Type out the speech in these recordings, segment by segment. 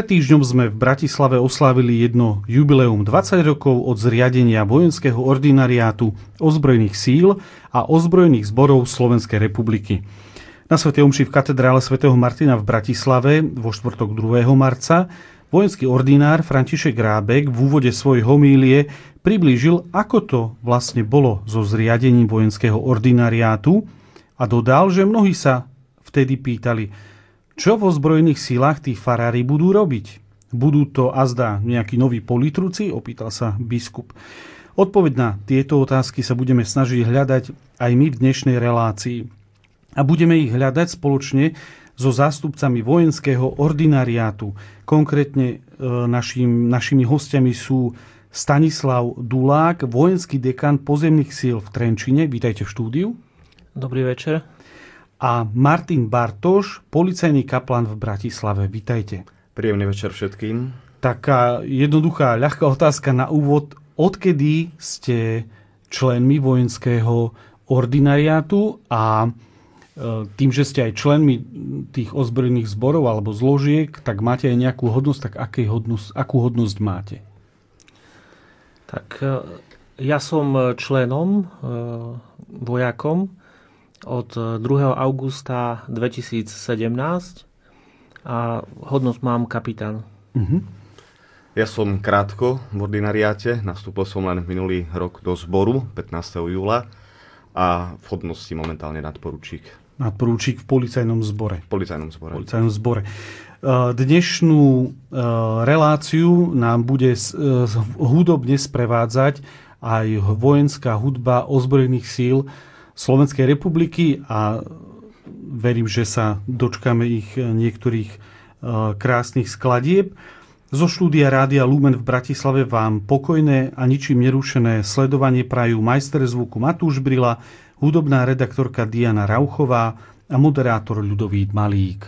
Pred týždňom sme v Bratislave oslávili jedno jubileum 20 rokov od zriadenia vojenského ordinariátu ozbrojených síl a ozbrojených zborov Slovenskej republiky. Na Sv. Omši v katedrále svätého Martina v Bratislave vo štvrtok 2. marca vojenský ordinár František Rábek v úvode svojej homílie priblížil, ako to vlastne bolo so zriadením vojenského ordinariátu a dodal, že mnohí sa vtedy pýtali, čo vo zbrojených sílach tí farári budú robiť? Budú to azda nejakí noví politruci? Opýtal sa biskup. Odpoveď na tieto otázky sa budeme snažiť hľadať aj my v dnešnej relácii. A budeme ich hľadať spoločne so zástupcami vojenského ordinariátu. Konkrétne e, našim, našimi hostiami sú Stanislav Dulák, vojenský dekan pozemných síl v Trenčine. Vítajte v štúdiu. Dobrý večer a Martin Bartoš, policajný kaplan v Bratislave. Vítajte. Príjemný večer všetkým. Taká jednoduchá, ľahká otázka na úvod. Odkedy ste členmi vojenského ordinariátu a e, tým, že ste aj členmi tých ozbrojených zborov alebo zložiek, tak máte aj nejakú hodnosť, tak aký hodnosť, akú hodnosť máte? Tak e, ja som členom, e, vojakom od 2. augusta 2017 a hodnosť mám kapitán. Uh-huh. Ja som krátko v ordinariáte, nastúpil som len minulý rok do zboru 15. júla a v hodnosti momentálne nadporučík. Nadporučík v policajnom zbore. V policajnom zbore. V policajnom zbore. Dnešnú reláciu nám bude hudobne sprevádzať aj vojenská hudba ozbrojených síl Slovenskej republiky a verím, že sa dočkame ich niektorých e, krásnych skladieb. Zo štúdia Rádia Lumen v Bratislave vám pokojné a ničím nerušené sledovanie prajú majster zvuku Matúš Brila, hudobná redaktorka Diana Rauchová a moderátor Ľudovít Malík.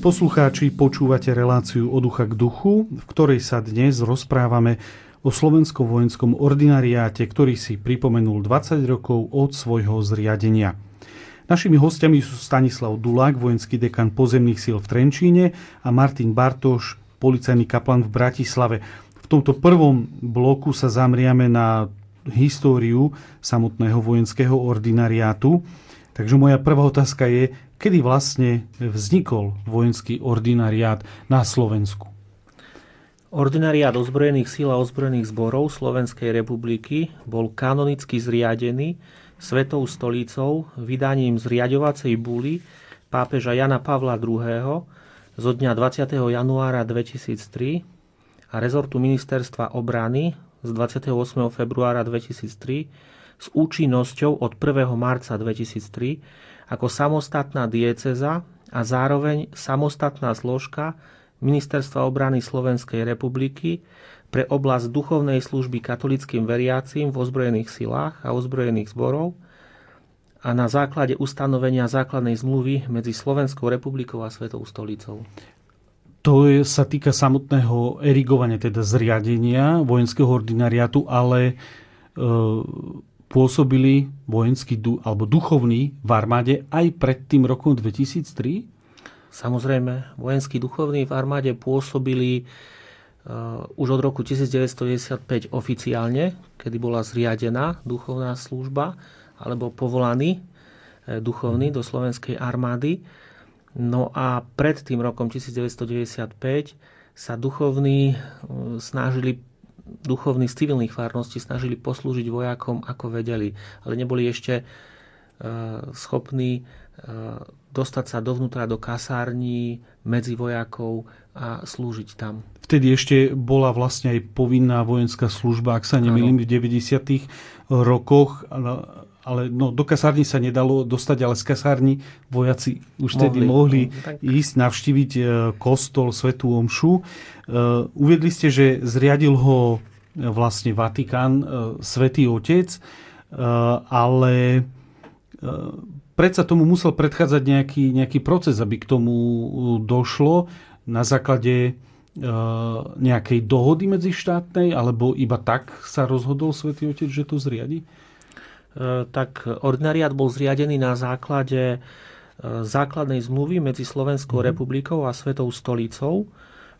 Poslucháči, počúvate reláciu od ducha k duchu, v ktorej sa dnes rozprávame o slovenskom vojenskom ordinariáte, ktorý si pripomenul 20 rokov od svojho zriadenia. Našimi hostiami sú Stanislav Dulák, vojenský dekan pozemných síl v Trenčíne a Martin Bartoš, policajný kaplan v Bratislave. V tomto prvom bloku sa zamriame na históriu samotného vojenského ordinariátu. Takže moja prvá otázka je, kedy vlastne vznikol vojenský ordinariát na Slovensku? Ordinariát ozbrojených síl a ozbrojených zborov Slovenskej republiky bol kanonicky zriadený Svetou stolicou vydaním zriadovacej buly pápeža Jana Pavla II. zo dňa 20. januára 2003 a rezortu ministerstva obrany z 28. februára 2003 s účinnosťou od 1. marca 2003 ako samostatná dieceza a zároveň samostatná zložka Ministerstva obrany Slovenskej republiky pre oblasť duchovnej služby katolickým veriacím v ozbrojených silách a ozbrojených zborov a na základe ustanovenia základnej zmluvy medzi Slovenskou republikou a Svetou stolicou. To je, sa týka samotného erigovania, teda zriadenia vojenského ordinariátu, ale e, pôsobili vojenský alebo duchovní v armáde aj pred tým rokom 2003? Samozrejme, vojenskí duchovní v armáde pôsobili uh, už od roku 1995 oficiálne, kedy bola zriadená duchovná služba alebo povolaný uh, duchovný do slovenskej armády. No a pred tým rokom 1995 sa duchovní uh, snažili duchovní z civilných farností snažili poslúžiť vojakom, ako vedeli, ale neboli ešte e, schopní e, dostať sa dovnútra do kasární medzi vojakov a slúžiť tam. Vtedy ešte bola vlastne aj povinná vojenská služba, ak sa nemýlim, v 90. rokoch, ale no, do kasárny sa nedalo dostať, ale z kasárny vojaci už mohli, tedy mohli no, tak... ísť navštíviť e, kostol Svetú Omšu. Uviedli ste, že zriadil ho vlastne Vatikán, Svetý Otec, ale predsa tomu musel predchádzať nejaký, nejaký proces, aby k tomu došlo na základe nejakej dohody medzi štátnej, alebo iba tak sa rozhodol Svetý Otec, že to zriadi? Tak ordinariát bol zriadený na základe základnej zmluvy medzi Slovenskou mm. republikou a Svetou stolicou,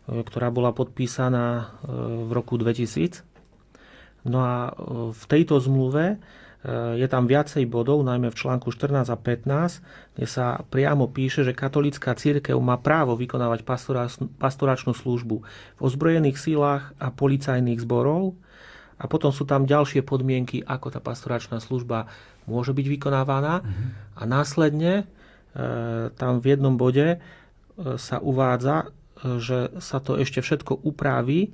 ktorá bola podpísaná v roku 2000. No a v tejto zmluve je tam viacej bodov, najmä v článku 14 a 15, kde sa priamo píše, že katolícka církev má právo vykonávať pastoračnú službu v ozbrojených sílach a policajných zborov. A potom sú tam ďalšie podmienky, ako tá pastoračná služba môže byť vykonávaná. Mm-hmm. A následne e, tam v jednom bode e, sa uvádza, e, že sa to ešte všetko upraví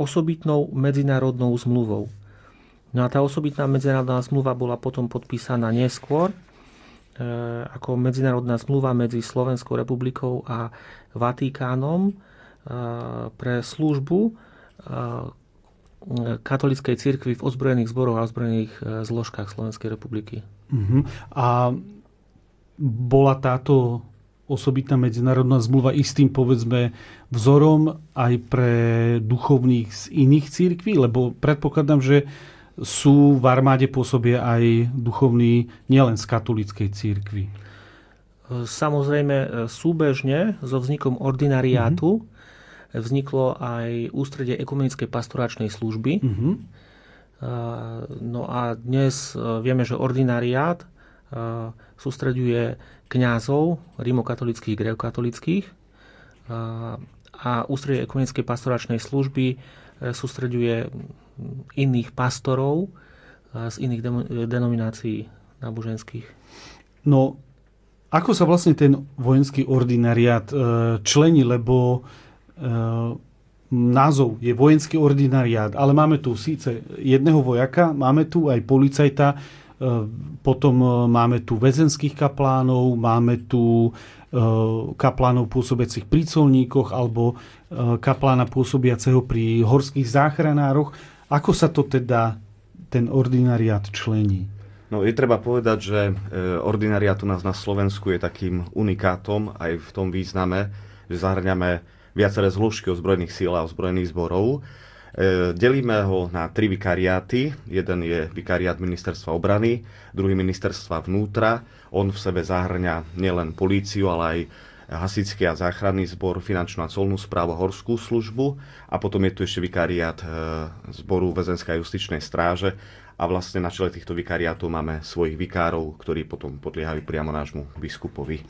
osobitnou medzinárodnou zmluvou. No a tá osobitná medzinárodná zmluva bola potom podpísaná neskôr ako medzinárodná zmluva medzi Slovenskou republikou a Vatikánom pre službu e, katolickej cirkvi v ozbrojených zboroch a ozbrojených zložkách Slovenskej republiky. Uh-huh. A bola táto osobitná medzinárodná zmluva istým, povedzme, vzorom aj pre duchovných z iných církví? Lebo predpokladám, že sú v armáde pôsobia aj duchovní nielen z katolíckej církvy. Samozrejme, súbežne so vznikom ordinariátu mm-hmm. Vzniklo aj ústredie ekumenickej pastoračnej služby. Mm-hmm. No a dnes e, vieme, že ordinariát e, sústreďuje kňazov rimokatolických, grekokatolických a ústredie ekumenickej pastoračnej služby e, sústreďuje iných pastorov z iných denominácií náboženských. No, ako sa vlastne ten vojenský ordinariát e, člení, lebo e, názov je vojenský ordinariát, ale máme tu síce jedného vojaka, máme tu aj policajta, potom máme tu väzenských kaplánov, máme tu kaplánov pôsobiacich pri colníkoch alebo kaplána pôsobiaceho pri horských záchranároch. Ako sa to teda ten ordinariát člení? No je treba povedať, že e, ordinariát u nás na Slovensku je takým unikátom aj v tom význame, že zahrňame viaceré zložky ozbrojených síl a ozbrojených zborov. E, delíme ho na tri vikariáty. Jeden je vikariát ministerstva obrany, druhý ministerstva vnútra. On v sebe zahrňa nielen políciu, ale aj hasický a záchranný zbor, finančnú a colnú správu, horskú službu a potom je tu ešte vikariát e, zboru väzenskej a justičnej stráže a vlastne na čele týchto vikariátov máme svojich vikárov, ktorí potom podliehajú priamo nášmu biskupovi.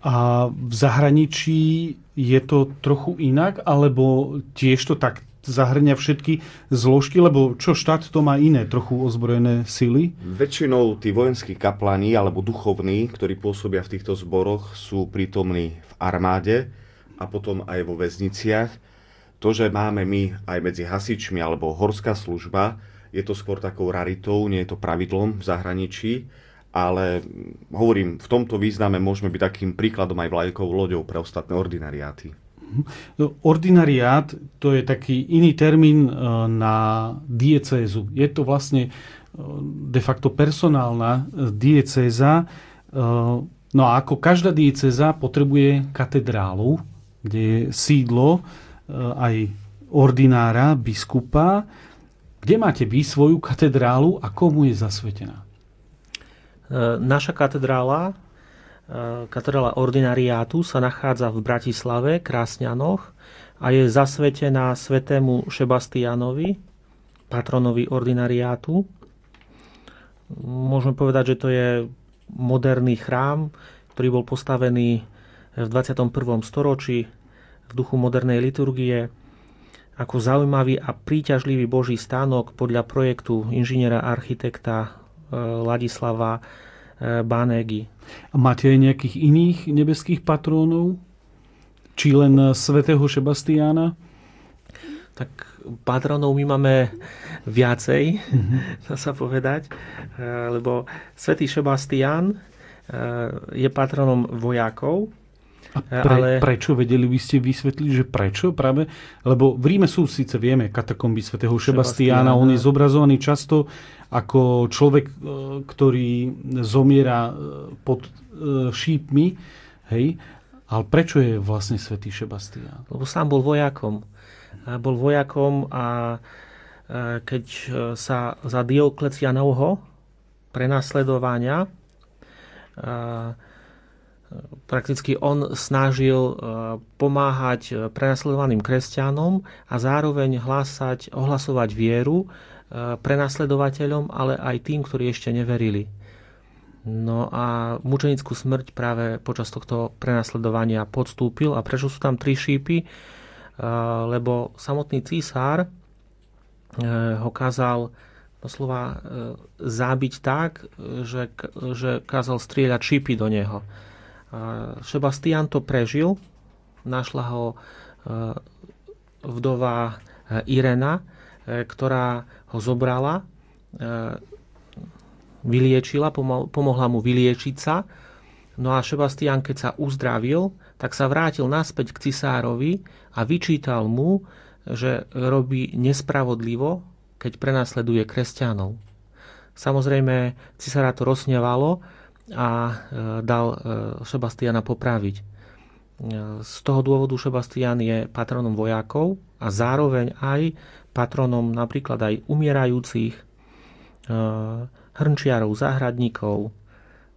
A v zahraničí je to trochu inak, alebo tiež to tak zahrňa všetky zložky, lebo čo štát to má iné, trochu ozbrojené sily? Väčšinou tí vojenskí kaplani alebo duchovní, ktorí pôsobia v týchto zboroch, sú prítomní v armáde a potom aj vo väzniciach. To, že máme my aj medzi hasičmi alebo horská služba, je to skôr takou raritou, nie je to pravidlom v zahraničí, ale hovorím, v tomto význame môžeme byť takým príkladom aj vlajkovou loďou pre ostatné ordinariáty. No, ordinariát to je taký iný termín e, na diecézu. Je to vlastne e, de facto personálna e, diecéza. No a ako každá diecéza potrebuje katedrálu, kde je sídlo aj ordinára, biskupa. Kde máte vy svoju katedrálu a komu je zasvetená? Naša katedrála katedrála ordinariátu sa nachádza v Bratislave, Krásňanoch a je zasvetená svetému Šebastianovi, patronovi ordinariátu. Môžeme povedať, že to je moderný chrám, ktorý bol postavený v 21. storočí v duchu modernej liturgie ako zaujímavý a príťažlivý boží stánok podľa projektu inžiniera architekta Ladislava e, Banégy. A máte aj nejakých iných nebeských patrónov? Či len svätého Šebastiána? Tak patronov my máme viacej, mm-hmm. dá sa povedať, eh, lebo svätý Šebastián je patronom vojakov, a pre, ale... prečo? Vedeli by ste vysvetliť, že prečo? Práve, lebo v Ríme sú síce, vieme, katakomby svätého Šebastiána, on je zobrazovaný často ako človek, e, ktorý zomiera e, pod e, šípmi, hej, ale prečo je vlastne svätý Šebastián? Lebo sám bol vojakom. Bol vojakom a keď sa za Dioklecianovho prenasledovania prakticky on snažil pomáhať prenasledovaným kresťanom a zároveň hlásať, ohlasovať vieru prenasledovateľom, ale aj tým, ktorí ešte neverili. No a mučenickú smrť práve počas tohto prenasledovania podstúpil. A prečo sú tam tri šípy? Lebo samotný císár e, ho kázal doslova e, zábiť tak, že, že kázal strieľať šípy do neho. Sebastian to prežil, našla ho vdova Irena, ktorá ho zobrala, e, vyliečila, pomohla mu vyliečiť sa. No a Sebastian, keď sa uzdravil, tak sa vrátil naspäť k cisárovi a vyčítal mu, že robí nespravodlivo, keď prenasleduje kresťanov. Samozrejme, cisára to rozhnevalo a e, dal e, Sebastiana popraviť. Z toho dôvodu Sebastian je patronom vojakov a zároveň aj patronom napríklad aj umierajúcich, e, hrnčiarov, záhradníkov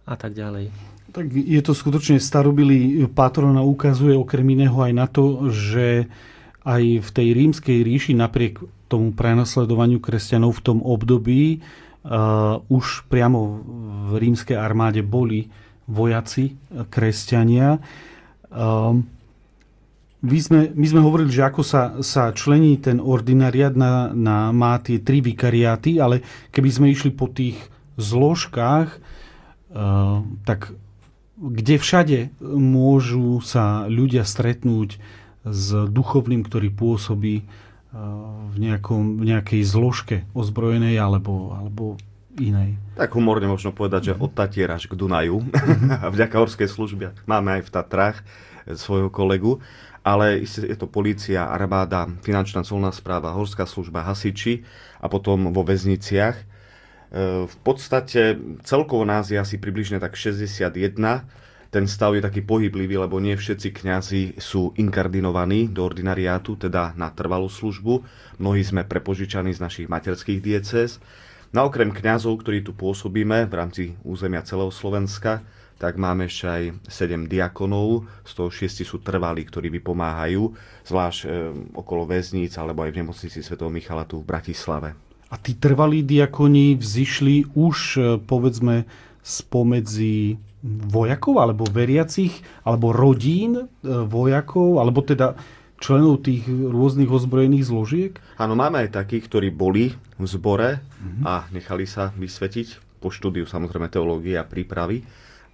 a tak ďalej. Tak je to skutočne starobilý patron a ukazuje okrem iného aj na to, že aj v tej rímskej ríši napriek tomu prenasledovaniu kresťanov v tom období uh, už priamo v rímskej armáde boli vojaci, kresťania. Um, my sme, my sme hovorili, že ako sa, sa člení ten ordinariat na, na, má tie tri vikariáty, ale keby sme išli po tých zložkách, tak kde všade môžu sa ľudia stretnúť s duchovným, ktorý pôsobí v, nejakom, v nejakej zložke ozbrojenej alebo, alebo inej. Tak humorne možno povedať, že od Tatiera až k Dunaju. a vďaka horskej službe máme aj v Tatrách svojho kolegu. Ale je to polícia, armáda, finančná colná správa, horská služba, hasiči a potom vo väzniciach. E, v podstate celkovo nás je asi približne tak 61 ten stav je taký pohyblivý, lebo nie všetci kňazi sú inkardinovaní do ordinariátu, teda na trvalú službu. Mnohí sme prepožičaní z našich materských diecéz. No okrem kňazov, ktorí tu pôsobíme v rámci územia celého Slovenska, tak máme ešte aj 7 diakonov, z toho 6 sú trvalí, ktorí vypomáhajú, zvlášť e, okolo väzníc alebo aj v nemocnici Sv. Michala tu v Bratislave. A tí trvalí diakoni vzýšli už, e, povedzme, spomedzi vojakov alebo veriacich, alebo rodín e, vojakov, alebo teda členov tých rôznych ozbrojených zložiek? Áno, máme aj takých, ktorí boli v zbore mm-hmm. a nechali sa vysvetiť po štúdiu samozrejme teológie a prípravy,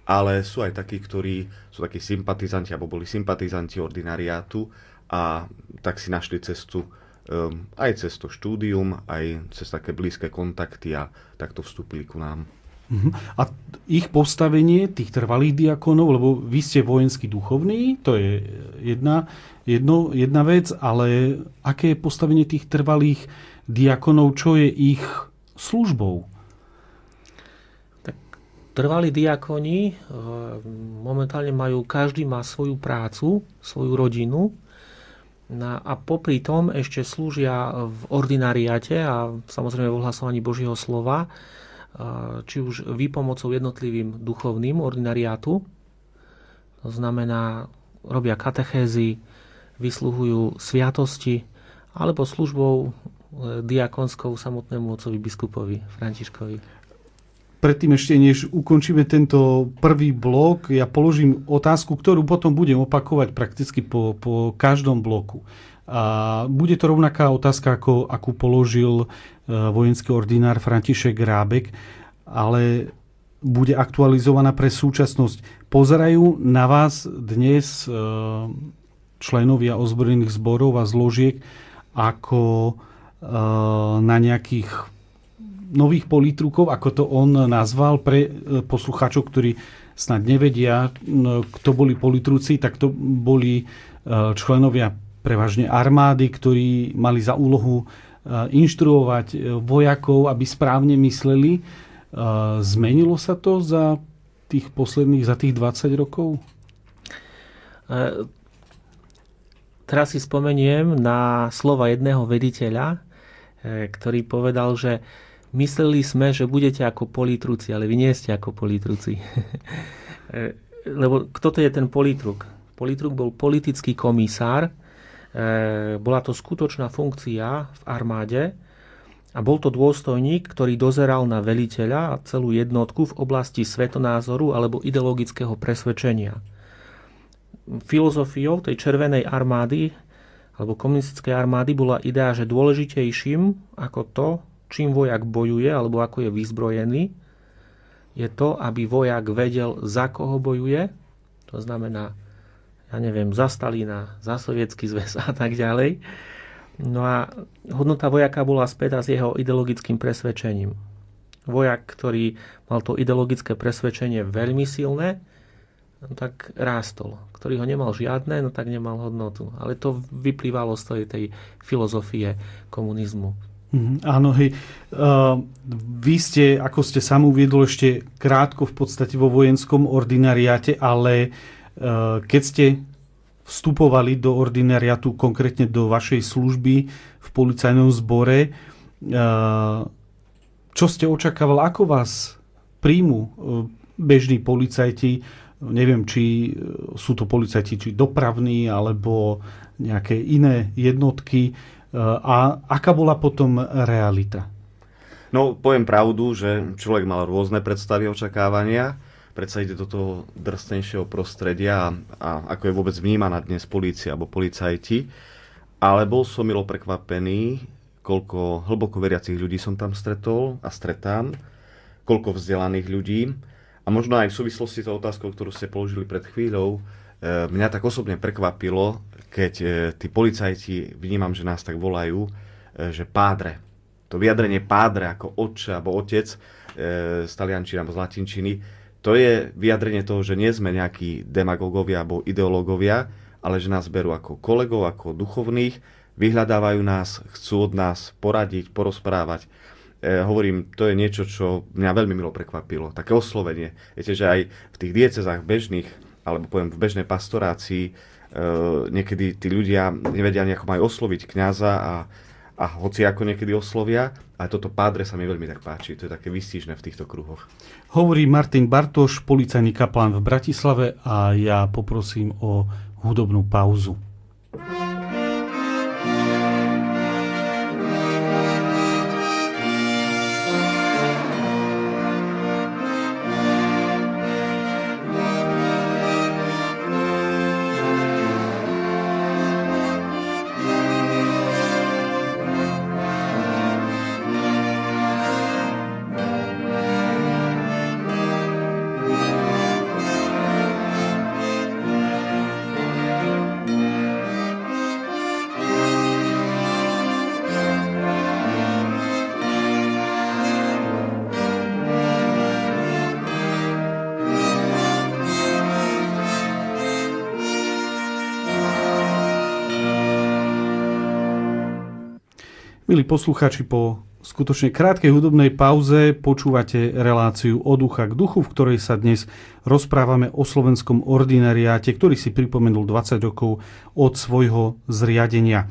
ale sú aj takí, ktorí sú takí sympatizanti alebo boli sympatizanti ordinariátu a tak si našli cestu um, aj cez to štúdium, aj cez také blízke kontakty a takto vstúpili ku nám. Mhm. A ich postavenie, tých trvalých diakonov, lebo vy ste vojenský duchovný, to je jedna, jedno, jedna vec, ale aké je postavenie tých trvalých diakonov, čo je ich službou? Trvalí diakoni eh, momentálne majú, každý má svoju prácu, svoju rodinu, a popri tom ešte slúžia v ordinariate a samozrejme v ohlasovaní Božieho slova či už výpomocou jednotlivým duchovným ordinariátu, to znamená, robia katechézy, vysluhujú sviatosti, alebo službou e, diakonskou samotnému otcovi biskupovi Františkovi. Predtým ešte, než ukončíme tento prvý blok, ja položím otázku, ktorú potom budem opakovať prakticky po, po každom bloku. A bude to rovnaká otázka, ako, akú položil e, vojenský ordinár František Rábek, ale bude aktualizovaná pre súčasnosť. Pozerajú na vás dnes e, členovia ozbrojených zborov a zložiek ako e, na nejakých nových politrukov, ako to on nazval pre poslucháčov, ktorí snad nevedia, kto boli politruci, tak to boli členovia prevažne armády, ktorí mali za úlohu e, inštruovať e, vojakov, aby správne mysleli. E, zmenilo sa to za tých posledných, za tých 20 rokov? Teraz si spomeniem na slova jedného vediteľa, ktorý povedal, že mysleli sme, že budete ako politruci, ale vy nie ste ako politruci. Lebo kto to je ten politruk? Politruk bol politický komisár, E, bola to skutočná funkcia v armáde a bol to dôstojník, ktorý dozeral na veliteľa a celú jednotku v oblasti svetonázoru alebo ideologického presvedčenia. Filozofiou tej červenej armády alebo komunistickej armády bola idea, že dôležitejším ako to, čím vojak bojuje alebo ako je vyzbrojený, je to, aby vojak vedel, za koho bojuje, to znamená, ja neviem, za Stalina, za Sovietský zväz a tak ďalej. No a hodnota vojaka bola späť s jeho ideologickým presvedčením. Vojak, ktorý mal to ideologické presvedčenie veľmi silné, no tak rástol. Ktorý ho nemal žiadne, no tak nemal hodnotu. Ale to vyplývalo z tej, tej filozofie komunizmu. Mm, áno, hej. Uh, vy ste, ako ste sám uviedol, ešte krátko v podstate vo vojenskom ordinariáte, ale Eh, keď ste vstupovali do ordinariatu, konkrétne do vašej služby v policajnom zbore, eh, čo ste očakával, ako vás príjmu bežní policajti, neviem, či sú to policajti, či dopravní, alebo nejaké iné jednotky, a aká bola potom realita? No, poviem pravdu, že človek mal rôzne predstavy očakávania predsa ide do toho drstnejšieho prostredia a, a ako je vôbec vnímaná dnes polícia alebo policajti. Ale bol som milo prekvapený, koľko hlboko veriacich ľudí som tam stretol a stretám, koľko vzdelaných ľudí A možno aj v súvislosti s otázkou, ktorú ste položili pred chvíľou, e, mňa tak osobne prekvapilo, keď e, tí policajti, vnímam, že nás tak volajú, e, že pádre. To vyjadrenie pádre ako otče alebo otec z taliančiny alebo z latinčiny, to je vyjadrenie toho, že nie sme nejakí demagógovia alebo ideológovia, ale že nás berú ako kolegov, ako duchovných, vyhľadávajú nás, chcú od nás poradiť, porozprávať e, hovorím, to je niečo, čo mňa veľmi milo prekvapilo. Také oslovenie. Viete, že aj v tých diecezách bežných, alebo poviem v bežnej pastorácii, e, niekedy tí ľudia nevedia nejako majú osloviť kňaza a, a hoci ako niekedy oslovia, ale toto pádre sa mi veľmi tak páči. To je také vystížne v týchto kruhoch. Hovorí Martin Bartoš, policajný kaplán v Bratislave a ja poprosím o hudobnú pauzu. Milí posluchači, po skutočne krátkej hudobnej pauze počúvate reláciu od ducha k duchu, v ktorej sa dnes rozprávame o slovenskom ordinariáte, ktorý si pripomenul 20 rokov od svojho zriadenia.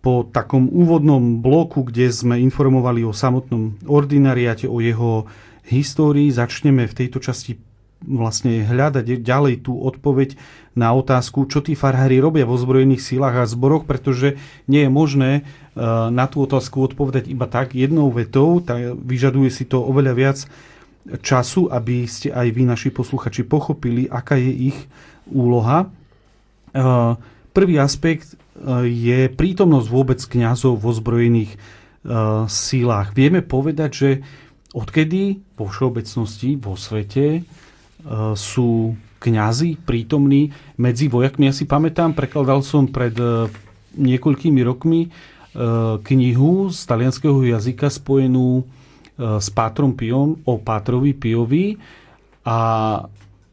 Po takom úvodnom bloku, kde sme informovali o samotnom ordinariáte, o jeho histórii, začneme v tejto časti vlastne hľadať ďalej tú odpoveď na otázku, čo tí farhári robia vo zbrojených sílach a zboroch, pretože nie je možné e, na tú otázku odpovedať iba tak jednou vetou, tak vyžaduje si to oveľa viac času, aby ste aj vy, naši posluchači, pochopili, aká je ich úloha. E, prvý aspekt e, je prítomnosť vôbec kňazov vo zbrojených sílách. Vieme povedať, že odkedy vo všeobecnosti, vo svete, sú kňazi prítomní medzi vojakmi. Ja si pamätám, prekladal som pred e, niekoľkými rokmi e, knihu z talianského jazyka spojenú s Pátrom Piom o Pátrovi Piovi a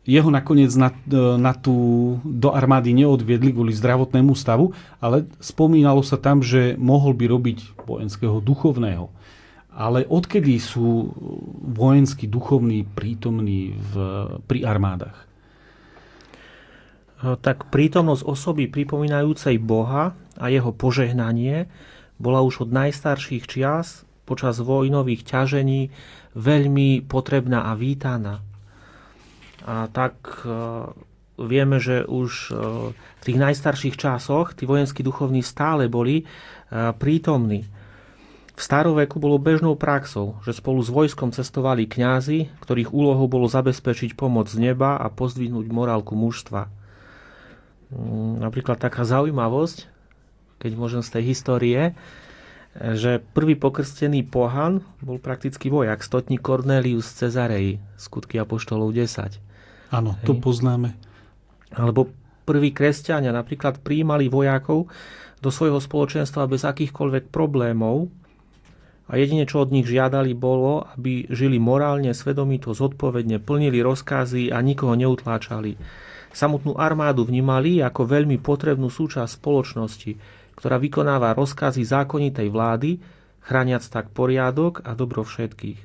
jeho nakoniec na, na tú, do armády neodviedli kvôli zdravotnému stavu, ale spomínalo sa tam, že mohol by robiť vojenského duchovného. Ale odkedy sú vojenskí duchovní prítomní v, pri armádach? Tak prítomnosť osoby pripomínajúcej Boha a jeho požehnanie bola už od najstarších čias počas vojnových ťažení veľmi potrebná a vítaná. A tak e, vieme, že už e, v tých najstarších časoch tí vojenskí duchovní stále boli e, prítomní. V staroveku bolo bežnou praxou, že spolu s vojskom cestovali kňazi, ktorých úlohou bolo zabezpečiť pomoc z neba a pozdvihnúť morálku mužstva. Mm, napríklad taká zaujímavosť, keď môžem z tej histórie, že prvý pokrstený pohan bol prakticky vojak, stotník Cornelius Cezarej, skutky Apoštolov 10. Áno, to poznáme. Alebo prví kresťania napríklad prijímali vojakov do svojho spoločenstva bez akýchkoľvek problémov, a jedine, čo od nich žiadali, bolo, aby žili morálne, svedomito, zodpovedne, plnili rozkazy a nikoho neutláčali. Samotnú armádu vnímali ako veľmi potrebnú súčasť spoločnosti, ktorá vykonáva rozkazy zákonitej vlády, chrániac tak poriadok a dobro všetkých.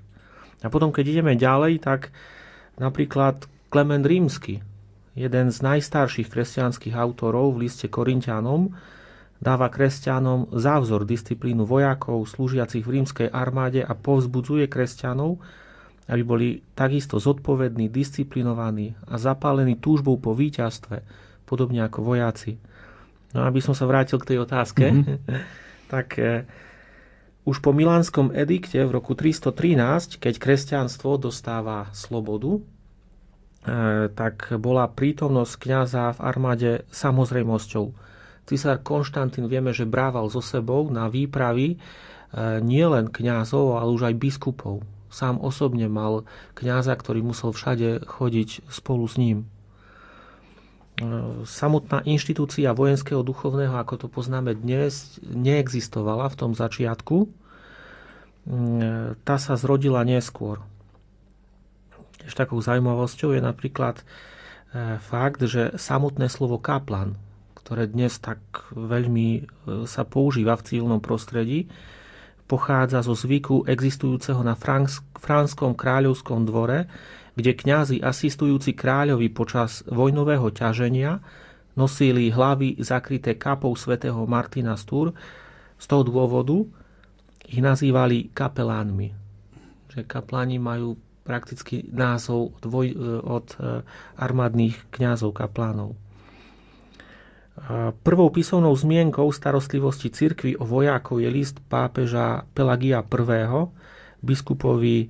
A potom, keď ideme ďalej, tak napríklad Klement Rímsky, jeden z najstarších kresťanských autorov v liste Korintianom, dáva kresťanom závzor disciplínu vojakov slúžiacich v rímskej armáde a povzbudzuje kresťanov, aby boli takisto zodpovední, disciplinovaní a zapálení túžbou po víťazstve, podobne ako vojaci. No aby som sa vrátil k tej otázke, mm-hmm. tak e, už po Milánskom edikte v roku 313, keď kresťanstvo dostáva slobodu, e, tak bola prítomnosť kňaza v armáde samozrejmosťou Cisár Konštantín vieme, že brával so sebou na výpravy e, nielen kňazov, ale už aj biskupov. sám osobne mal kňaza, ktorý musel všade chodiť spolu s ním. Samotná inštitúcia vojenského duchovného, ako to poznáme dnes, neexistovala v tom začiatku. Tá sa zrodila neskôr. Ešte takou zaujímavosťou je napríklad e, fakt, že samotné slovo kaplan, ktoré dnes tak veľmi e, sa používa v civilnom prostredí, pochádza zo zvyku existujúceho na franskom kráľovskom dvore, kde kňazi asistujúci kráľovi počas vojnového ťaženia nosili hlavy zakryté kapou svätého Martina Stúr. Z toho dôvodu ich nazývali kapelánmi. Že kapláni majú prakticky názov e, od e, armádnych kňazov, kaplánov. Prvou písomnou zmienkou starostlivosti cirkvy o vojákov je list pápeža Pelagia I. biskupovi e,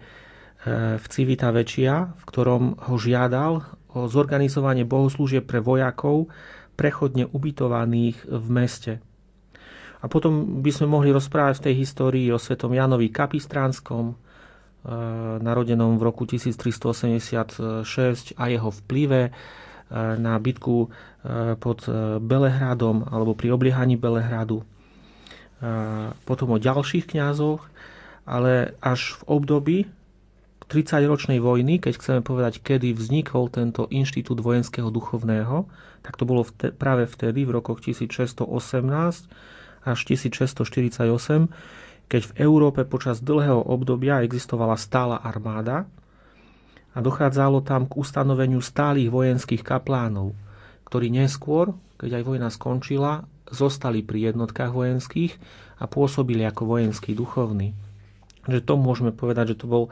v Civita Večia, v ktorom ho žiadal o zorganizovanie bohoslúžie pre vojakov prechodne ubytovaných v meste. A potom by sme mohli rozprávať v tej histórii o svetom Janovi Kapistránskom, Eh, narodenom v roku 1386 a jeho vplyve na bitku eh, pod Belehradom alebo pri obliehaní Belehradu. Potom o ďalších kňazoch, ale až v období 30-ročnej vojny, keď chceme povedať, kedy vznikol tento inštitút vojenského duchovného, tak to bolo vte, práve vtedy, v rokoch 1618 až 1648, keď v Európe počas dlhého obdobia existovala stála armáda a dochádzalo tam k ustanoveniu stálych vojenských kaplánov, ktorí neskôr, keď aj vojna skončila, zostali pri jednotkách vojenských a pôsobili ako vojenskí duchovní. Že to môžeme povedať, že to bol e,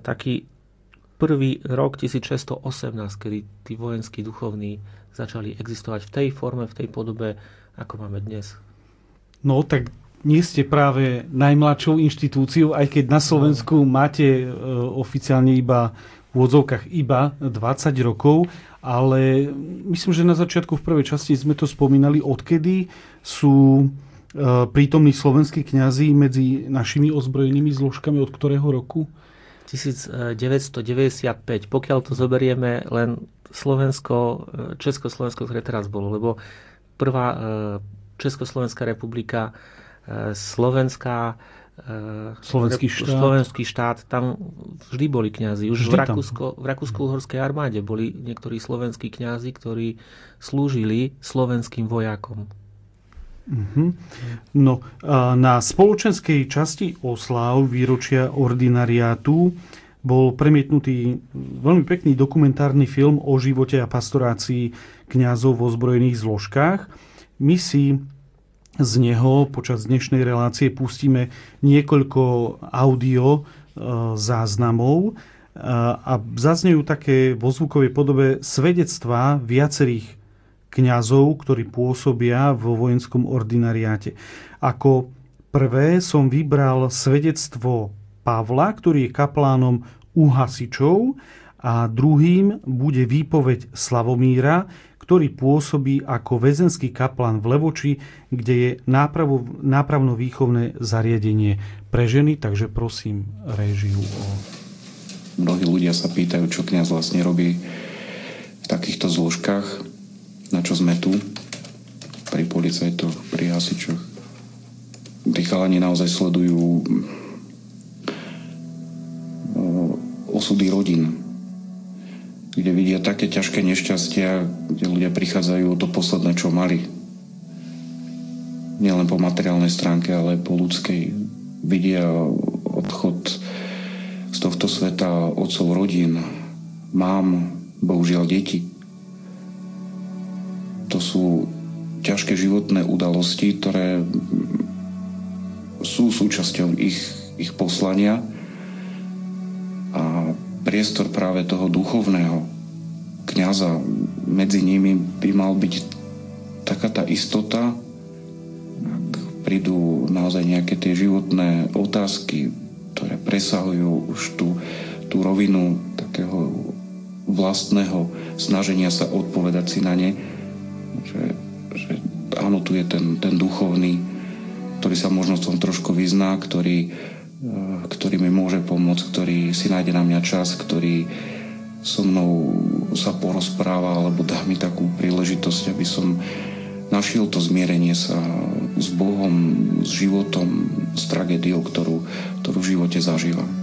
taký prvý rok 1618, kedy tí vojenskí duchovní začali existovať v tej forme, v tej podobe, ako máme dnes. No tak nie ste práve najmladšou inštitúciou, aj keď na Slovensku máte e, oficiálne iba v úvodzovkách iba 20 rokov, ale myslím, že na začiatku v prvej časti sme to spomínali, odkedy sú e, prítomní slovenskí kňazi medzi našimi ozbrojenými zložkami, od ktorého roku? 1995, pokiaľ to zoberieme len Slovensko, e, Československo, ktoré teraz bolo, lebo prvá Československá republika Slovenská e, Slovenský štát. Slovenský štát, tam vždy boli kňazi. Už vždy v, Rakúsko, v Rakúsko-Uhorskej armáde boli niektorí slovenskí kňazi, ktorí slúžili slovenským vojakom. Uh-huh. No, na spoločenskej časti osláv výročia ordinariátu bol premietnutý veľmi pekný dokumentárny film o živote a pastorácii kňazov v ozbrojených zložkách. My si z neho počas dnešnej relácie pustíme niekoľko audio e, záznamov e, a zaznejú také vo zvukovej podobe svedectvá viacerých kňazov, ktorí pôsobia vo vojenskom ordinariáte. Ako prvé som vybral svedectvo Pavla, ktorý je kaplánom u hasičov a druhým bude výpoveď Slavomíra, ktorý pôsobí ako väzenský kaplan v Levoči, kde je nápravno-výchovné zariadenie pre ženy, takže prosím režiu o... Mnohí ľudia sa pýtajú, čo kniaz vlastne robí v takýchto zložkách, na čo sme tu, pri policajtoch, pri hasičoch. Tí chalani naozaj sledujú osudy rodín, kde vidia také ťažké nešťastia, kde ľudia prichádzajú o to posledné, čo mali. Nielen po materiálnej stránke, ale aj po ľudskej. Vidia odchod z tohto sveta otcov rodín, mám, bohužiaľ deti. To sú ťažké životné udalosti, ktoré sú súčasťou ich, ich poslania a priestor práve toho duchovného kniaza. Medzi nimi by mal byť taká tá istota, ak prídu naozaj nejaké tie životné otázky, ktoré presahujú už tú, tú rovinu takého vlastného snaženia sa odpovedať si na ne, že, že áno, tu je ten, ten duchovný, ktorý sa možno v tom trošku vyzná, ktorý ktorý mi môže pomôcť, ktorý si nájde na mňa čas, ktorý so mnou sa porozpráva alebo dá mi takú príležitosť, aby som našiel to zmierenie sa s Bohom, s životom, s tragédiou, ktorú, ktorú v živote zažívam.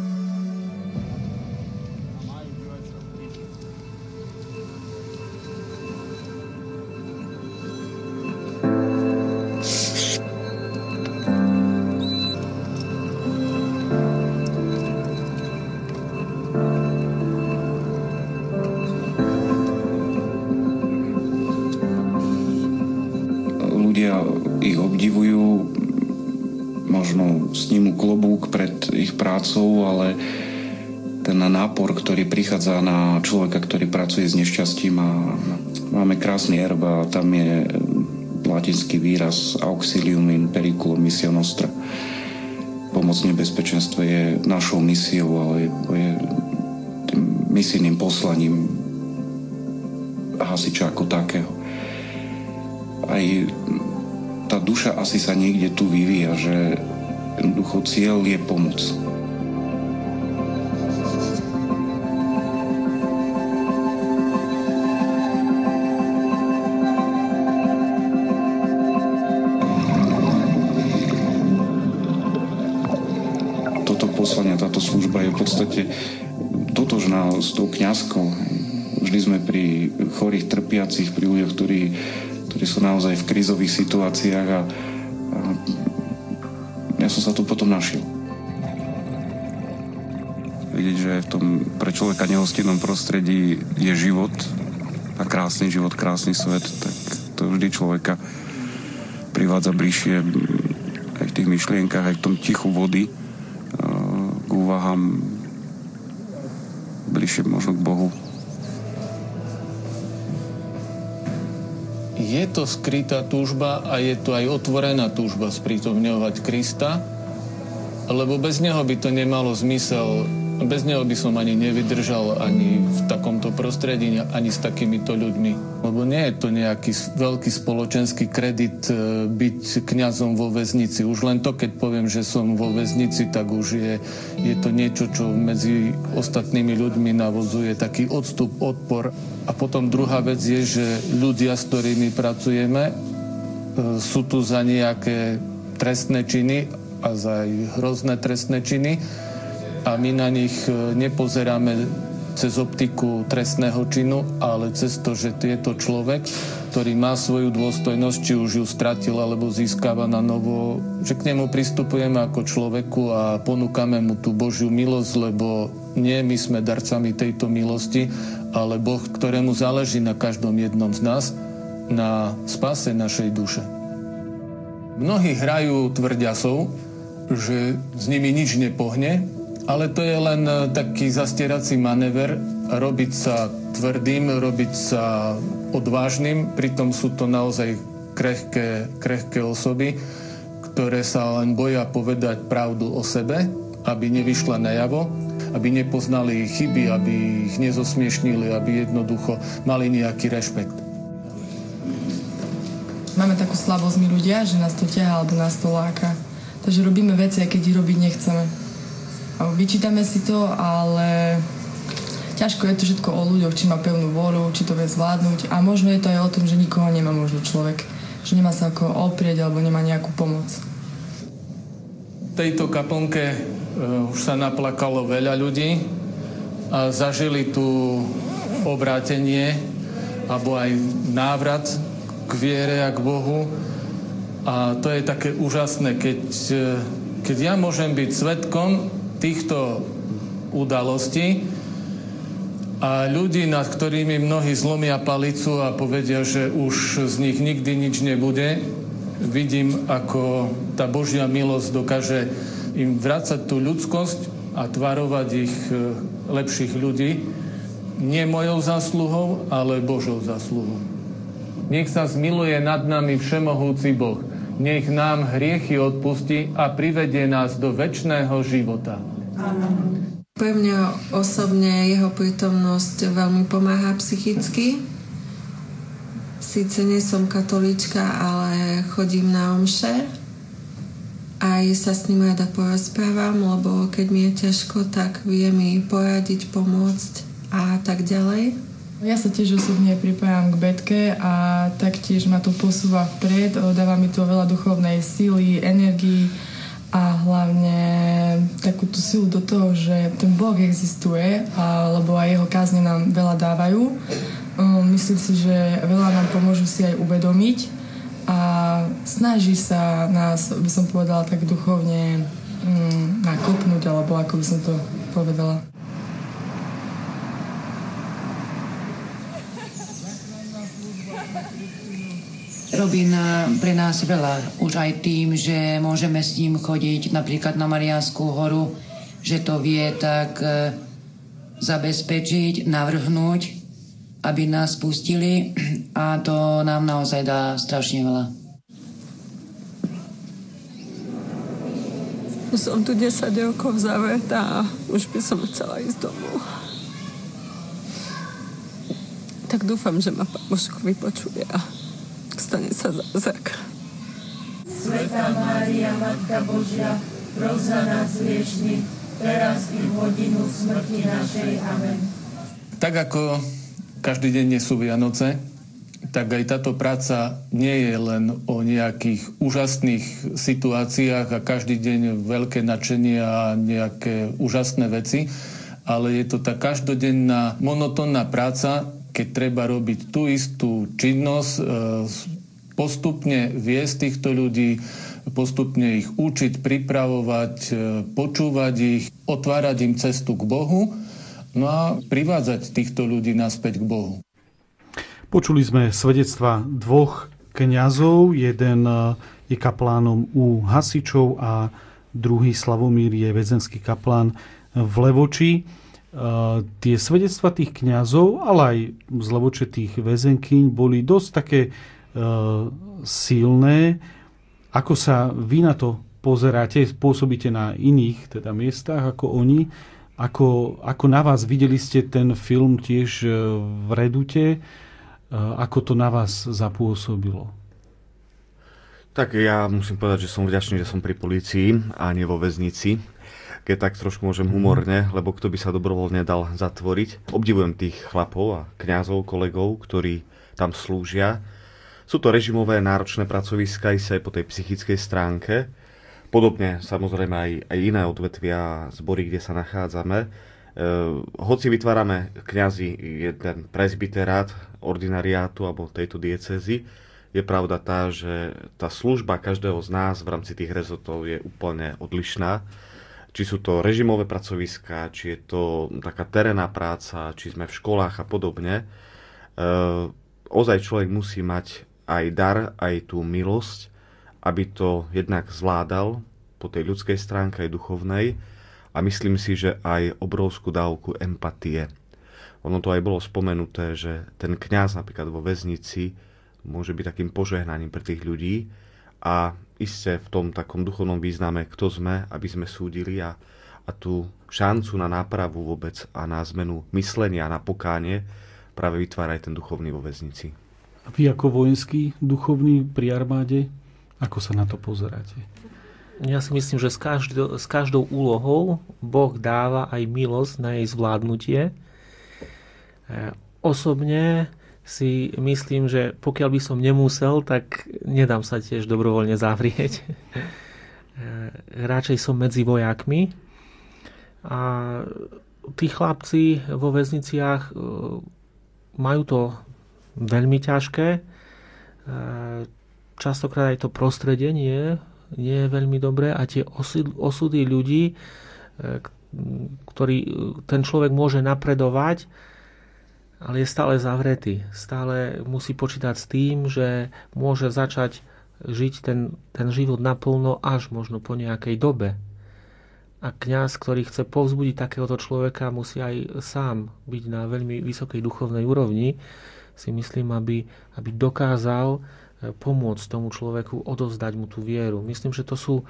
Nápor, ktorý prichádza na človeka, ktorý pracuje s nešťastím a máme krásny erb a tam je latinský výraz auxilium in periculum missio nostra. Pomoc nebezpečenstve je našou misiou, ale je tým misijným poslaním hasiča ako takého. Aj tá duša asi sa niekde tu vyvíja, že jednoducho cieľ je pomoc. Chorých, trpiacich, pri ľuďoch, ktorí, ktorí sú naozaj v krízových situáciách a, a ja som sa tu potom našiel. Vidieť, že v tom pre človeka nehostinnom prostredí je život a krásny život, krásny svet, tak to vždy človeka privádza bližšie aj v tých myšlienkach, aj v tom tichu vody, úvahám bližšie možno k Bohu. Je to skrytá túžba a je to aj otvorená túžba sprítomňovať Krista, lebo bez neho by to nemalo zmysel bez neho by som ani nevydržal ani v takomto prostredí, ani s takýmito ľuďmi. Lebo nie je to nejaký veľký spoločenský kredit e, byť kňazom vo väznici. Už len to, keď poviem, že som vo väznici, tak už je, je to niečo, čo medzi ostatnými ľuďmi navozuje taký odstup, odpor. A potom druhá vec je, že ľudia, s ktorými pracujeme, e, sú tu za nejaké trestné činy a za hrozné trestné činy a my na nich e, nepozeráme cez optiku trestného činu, ale cez to, že je to človek, ktorý má svoju dôstojnosť, či už ju stratil alebo získava na novo, že k nemu pristupujeme ako človeku a ponúkame mu tú Božiu milosť, lebo nie my sme darcami tejto milosti, ale Boh, ktorému záleží na každom jednom z nás, na spase našej duše. Mnohí hrajú tvrďasov, že s nimi nič nepohne, ale to je len e, taký zastierací manéver, robiť sa tvrdým, robiť sa odvážnym, pritom sú to naozaj krehké, krehké osoby, ktoré sa len boja povedať pravdu o sebe, aby nevyšla najavo, aby nepoznali chyby, aby ich nezosmiešnili, aby jednoducho mali nejaký rešpekt. Máme takú slabosť my ľudia, že nás to ťahá alebo nás to láka. Takže robíme veci, aj keď ich robiť nechceme. Vyčítame si to, ale ťažko je to všetko o ľuďoch, či má pevnú vôľu, či to vie zvládnuť a možno je to aj o tom, že nikoho nemá možno človek, že nemá sa ako oprieť alebo nemá nejakú pomoc. V tejto kaplnke uh, už sa naplakalo veľa ľudí a zažili tu obrátenie alebo aj návrat k viere a k Bohu. A to je také úžasné, keď, e, keď ja môžem byť svetkom týchto udalostí a ľudí, nad ktorými mnohí zlomia palicu a povedia, že už z nich nikdy nič nebude, vidím, ako tá Božia milosť dokáže im vrácať tú ľudskosť a tvarovať ich e, lepších ľudí. Nie mojou zásluhou, ale Božou zásluhou. Nech sa zmiluje nad nami všemohúci Boh nech nám hriechy odpustí a privedie nás do väčšného života. Amen. Pre mňa osobne jeho prítomnosť veľmi pomáha psychicky. Sice nie som katolička, ale chodím na omše aj sa s ním rada porozprávam, lebo keď mi je ťažko, tak vie mi poradiť, pomôcť a tak ďalej. Ja sa tiež osobne pripájam k Betke a taktiež ma to posúva vpred, dáva mi to veľa duchovnej síly, energii a hlavne takú tú silu do toho, že ten Boh existuje, lebo aj jeho kázne nám veľa dávajú. Myslím si, že veľa nám pomôžu si aj uvedomiť, a snaží sa nás, by som povedala, tak duchovne mm, nakopnúť, alebo ako by som to povedala. Robí na, pre nás veľa. Už aj tým, že môžeme s ním chodiť napríklad na Marianskú horu, že to vie tak e, zabezpečiť, navrhnúť aby nás pustili a to nám naozaj dá strašne veľa. Som tu 10 rokov zavretá a už by som chcela ísť domov. Tak dúfam, že ma pán Božko vypočuje a stane sa zázrak. Svetá Mária, Matka Božia, pros za nás hriešných, teraz i v hodinu smrti našej. Amen. Tak ako každý deň nie sú Vianoce, tak aj táto práca nie je len o nejakých úžasných situáciách a každý deň veľké nadšenie a nejaké úžasné veci, ale je to tá každodenná monotónna práca, keď treba robiť tú istú činnosť, e, postupne viesť týchto ľudí, postupne ich učiť, pripravovať, e, počúvať ich, otvárať im cestu k Bohu no a privádzať týchto ľudí naspäť k Bohu. Počuli sme svedectva dvoch kňazov, jeden eh, je kaplánom u hasičov a druhý Slavomír je väzenský kaplán v Levoči. Eh, tie svedectva tých kňazov, ale aj z Levoče tých väzenkyň boli dosť také eh, silné. Ako sa vy na to pozeráte, pôsobíte na iných teda miestach ako oni, ako, ako na vás videli ste ten film tiež e, v Redute, e, ako to na vás zapôsobilo? Tak ja musím povedať, že som vďačný, že som pri polícii a nie vo väznici. Keď tak trošku môžem humorne, lebo kto by sa dobrovoľne dal zatvoriť. Obdivujem tých chlapov a kňazov, kolegov, ktorí tam slúžia. Sú to režimové náročné pracoviska aj po tej psychickej stránke Podobne samozrejme aj, aj iné odvetvia zbory, kde sa nachádzame. E, hoci vytvárame kňazi jeden presbyterát, ordinariátu alebo tejto diecezy, je pravda tá, že tá služba každého z nás v rámci tých rezortov je úplne odlišná. Či sú to režimové pracoviská, či je to taká terénna práca, či sme v školách a podobne. E, ozaj človek musí mať aj dar, aj tú milosť, aby to jednak zvládal po tej ľudskej stránke aj duchovnej a myslím si, že aj obrovskú dávku empatie. Ono to aj bolo spomenuté, že ten kňaz napríklad vo väznici môže byť takým požehnaním pre tých ľudí a iste v tom takom duchovnom význame, kto sme, aby sme súdili a, a tú šancu na nápravu vôbec a na zmenu myslenia, na pokánie práve vytvára aj ten duchovný vo väznici. A vy ako vojenský duchovný pri armáde ako sa na to pozeráte? Ja si myslím, že s každou, s každou úlohou Boh dáva aj milosť na jej zvládnutie. E, osobne si myslím, že pokiaľ by som nemusel, tak nedám sa tiež dobrovoľne zavrieť. E, radšej som medzi vojakmi. A tí chlapci vo väzniciach e, majú to veľmi ťažké častokrát aj to prostredie nie, nie je veľmi dobré a tie osudy ľudí, e, ktorý ten človek môže napredovať, ale je stále zavretý. Stále musí počítať s tým, že môže začať žiť ten, ten život naplno až možno po nejakej dobe. A kňaz, ktorý chce povzbudiť takéhoto človeka, musí aj sám byť na veľmi vysokej duchovnej úrovni, si myslím, aby, aby dokázal pomôcť tomu človeku, odovzdať mu tú vieru. Myslím, že to sú e,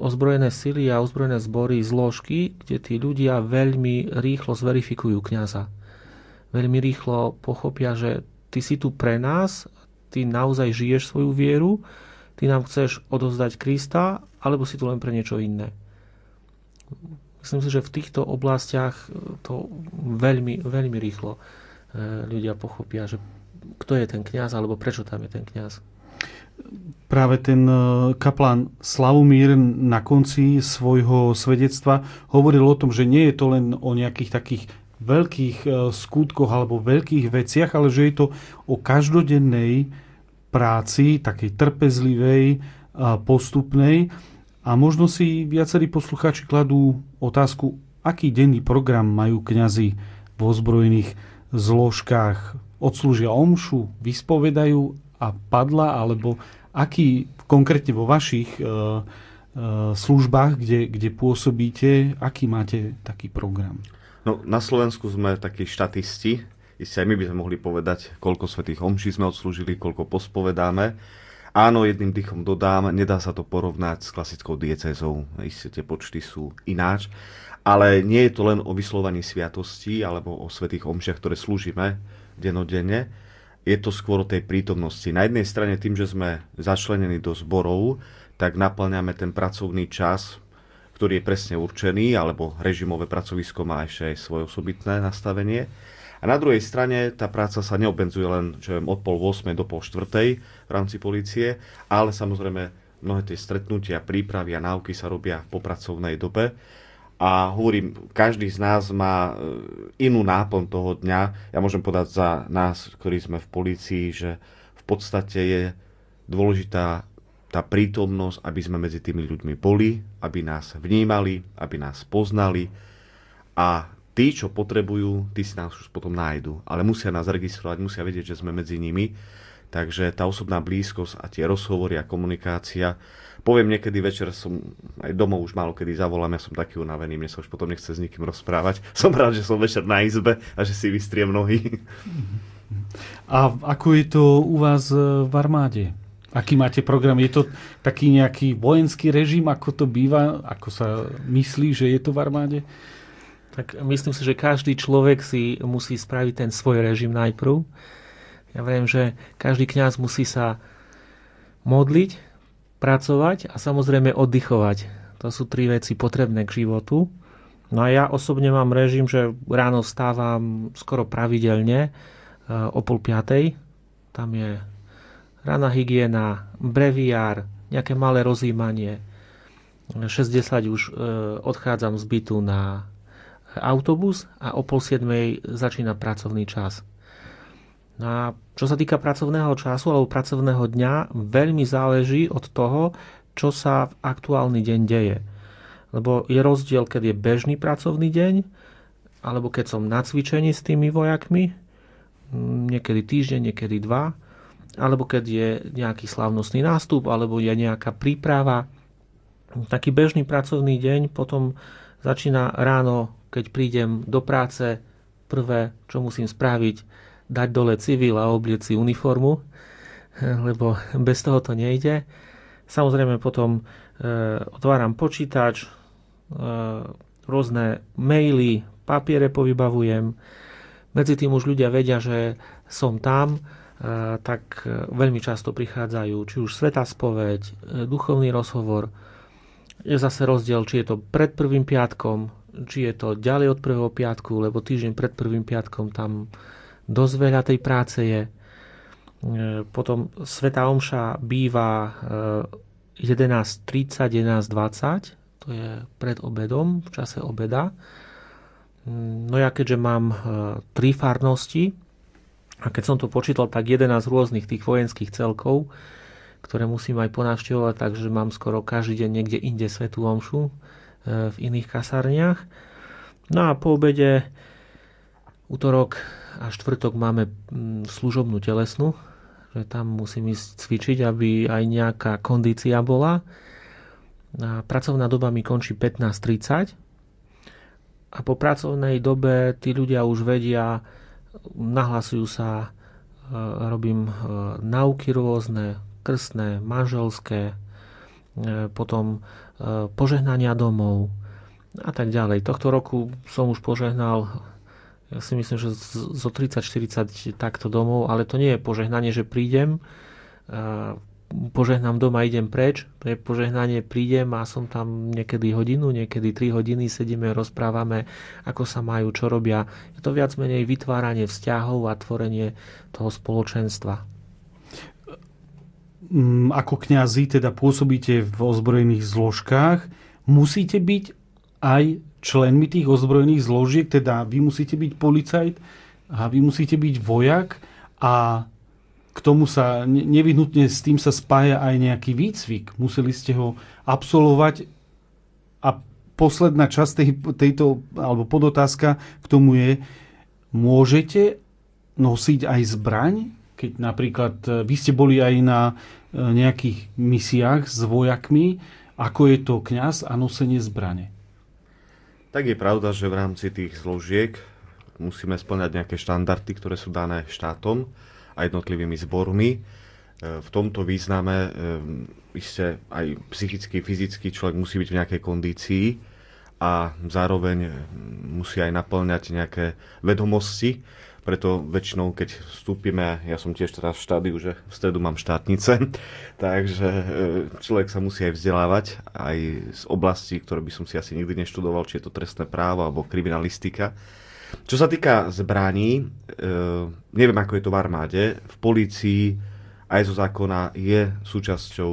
ozbrojené sily a ozbrojené zbory, zložky, kde tí ľudia veľmi rýchlo zverifikujú kňaza. Veľmi rýchlo pochopia, že ty si tu pre nás, ty naozaj žiješ svoju vieru, ty nám chceš odovzdať Krista, alebo si tu len pre niečo iné. Myslím si, že v týchto oblastiach to veľmi, veľmi rýchlo e, ľudia pochopia, že kto je ten kňaz, alebo prečo tam je ten kňaz. Práve ten e, kaplán Slavomír na konci svojho svedectva hovoril o tom, že nie je to len o nejakých takých veľkých e, skutkoch alebo veľkých veciach, ale že je to o každodennej práci, takej trpezlivej, postupnej. A možno si viacerí poslucháči kladú otázku, aký denný program majú kňazi v ozbrojených zložkách. Odslúžia omšu, vyspovedajú a padla, alebo aký konkrétne vo vašich e, e, službách, kde, kde pôsobíte, aký máte taký program? No, na Slovensku sme takí štatisti. Isté aj my by sme mohli povedať, koľko svetých omší sme odslúžili, koľko pospovedáme. Áno, jedným dýchom dodám, nedá sa to porovnať s klasickou diecezou. Isté tie počty sú ináč. Ale nie je to len o vyslovaní sviatostí alebo o svetých omšiach, ktoré slúžime denodenne. Je to skôr o tej prítomnosti. Na jednej strane tým, že sme začlenení do zborov, tak naplňame ten pracovný čas ktorý je presne určený, alebo režimové pracovisko má ešte aj svoje osobitné nastavenie. A na druhej strane tá práca sa neobmedzuje len čo viem, od pol 8 do pol 4 v rámci policie, ale samozrejme mnohé tie stretnutia, prípravy a náuky sa robia v popracovnej dobe. A hovorím, každý z nás má e, inú náplň toho dňa. Ja môžem povedať za nás, ktorí sme v polícii, že v podstate je dôležitá tá prítomnosť, aby sme medzi tými ľuďmi boli, aby nás vnímali, aby nás poznali a tí, čo potrebujú, tí si nás už potom nájdu. Ale musia nás registrovať, musia vedieť, že sme medzi nimi. Takže tá osobná blízkosť a tie rozhovory a komunikácia. Poviem niekedy večer, som aj domov už málo kedy zavolám, ja som taký unavený, mne sa už potom nechce s nikým rozprávať. Som rád, že som večer na izbe a že si vystriem nohy. A ako je to u vás v armáde? Aký máte program? Je to taký nejaký vojenský režim, ako to býva? Ako sa myslí, že je to v armáde? Tak myslím si, že každý človek si musí spraviť ten svoj režim najprv. Ja viem, že každý kňaz musí sa modliť, pracovať a samozrejme oddychovať. To sú tri veci potrebné k životu. No a ja osobne mám režim, že ráno vstávam skoro pravidelne eh, o pol piatej. Tam je Rana hygiena, breviár, nejaké malé rozjímanie. 60 už e, odchádzam z bytu na autobus a o pol siedmej začína pracovný čas. No a čo sa týka pracovného času alebo pracovného dňa, veľmi záleží od toho, čo sa v aktuálny deň deje. Lebo je rozdiel, keď je bežný pracovný deň, alebo keď som na cvičení s tými vojakmi, niekedy týždeň, niekedy dva, alebo keď je nejaký slavnostný nástup, alebo je nejaká príprava. Taký bežný pracovný deň potom začína ráno, keď prídem do práce, prvé, čo musím spraviť, dať dole civil a oblieť si uniformu, lebo bez toho to nejde. Samozrejme potom e, otváram počítač, e, rôzne maily, papiere povybavujem. Medzi tým už ľudia vedia, že som tam, tak e, veľmi často prichádzajú či už sveta spoveď, e, duchovný rozhovor. Je zase rozdiel, či je to pred prvým piatkom, či je to ďalej od prvého piatku, lebo týždeň pred prvým piatkom tam dosť veľa tej práce je. Potom Sveta Omša býva 11.30, 11.20, to je pred obedom, v čase obeda. No ja keďže mám tri farnosti, a keď som to počítal, tak 11 rôznych tých vojenských celkov, ktoré musím aj ponavštevovať, takže mám skoro každý deň niekde inde svetú omšu e, v iných kasárniach. No a po obede útorok a štvrtok máme mm, služobnú telesnú, že tam musím ísť cvičiť, aby aj nejaká kondícia bola. A pracovná doba mi končí 15.30 a po pracovnej dobe tí ľudia už vedia, nahlasujú sa, e, robím e, nauky rôzne, krstné, manželské, e, potom požehnania domov a tak ďalej. Tohto roku som už požehnal ja si myslím, že zo 30-40 takto domov, ale to nie je požehnanie, že prídem, požehnám doma, idem preč, pre požehnanie prídem a som tam niekedy hodinu, niekedy 3 hodiny, sedíme, rozprávame, ako sa majú, čo robia. Je to viac menej vytváranie vzťahov a tvorenie toho spoločenstva. Mm, ako kňazi teda pôsobíte v ozbrojených zložkách, musíte byť aj členmi tých ozbrojených zložiek, teda vy musíte byť policajt a vy musíte byť vojak a tomu sa nevyhnutne s tým sa spája aj nejaký výcvik. Museli ste ho absolvovať a posledná časť tej, tejto, alebo podotázka k tomu je, môžete nosiť aj zbraň? Keď napríklad e, vy ste boli aj na e, nejakých misiách s vojakmi, ako je to kňaz a nosenie zbrane? Tak je pravda, že v rámci tých zložiek musíme splňať nejaké štandardy, ktoré sú dané štátom a jednotlivými zbormi. E, v tomto význame ešte aj psychicky, fyzicky človek musí byť v nejakej kondícii a zároveň musí aj naplňať nejaké vedomosti, preto väčšinou, keď vstúpime, ja som tiež teraz v štádiu, že v stredu mám štátnice, takže e, človek sa musí aj vzdelávať aj z oblasti, ktoré by som si asi nikdy neštudoval, či je to trestné právo alebo kriminalistika. Čo sa týka zbraní, e, neviem ako je to v armáde, v policii aj zo zákona je súčasťou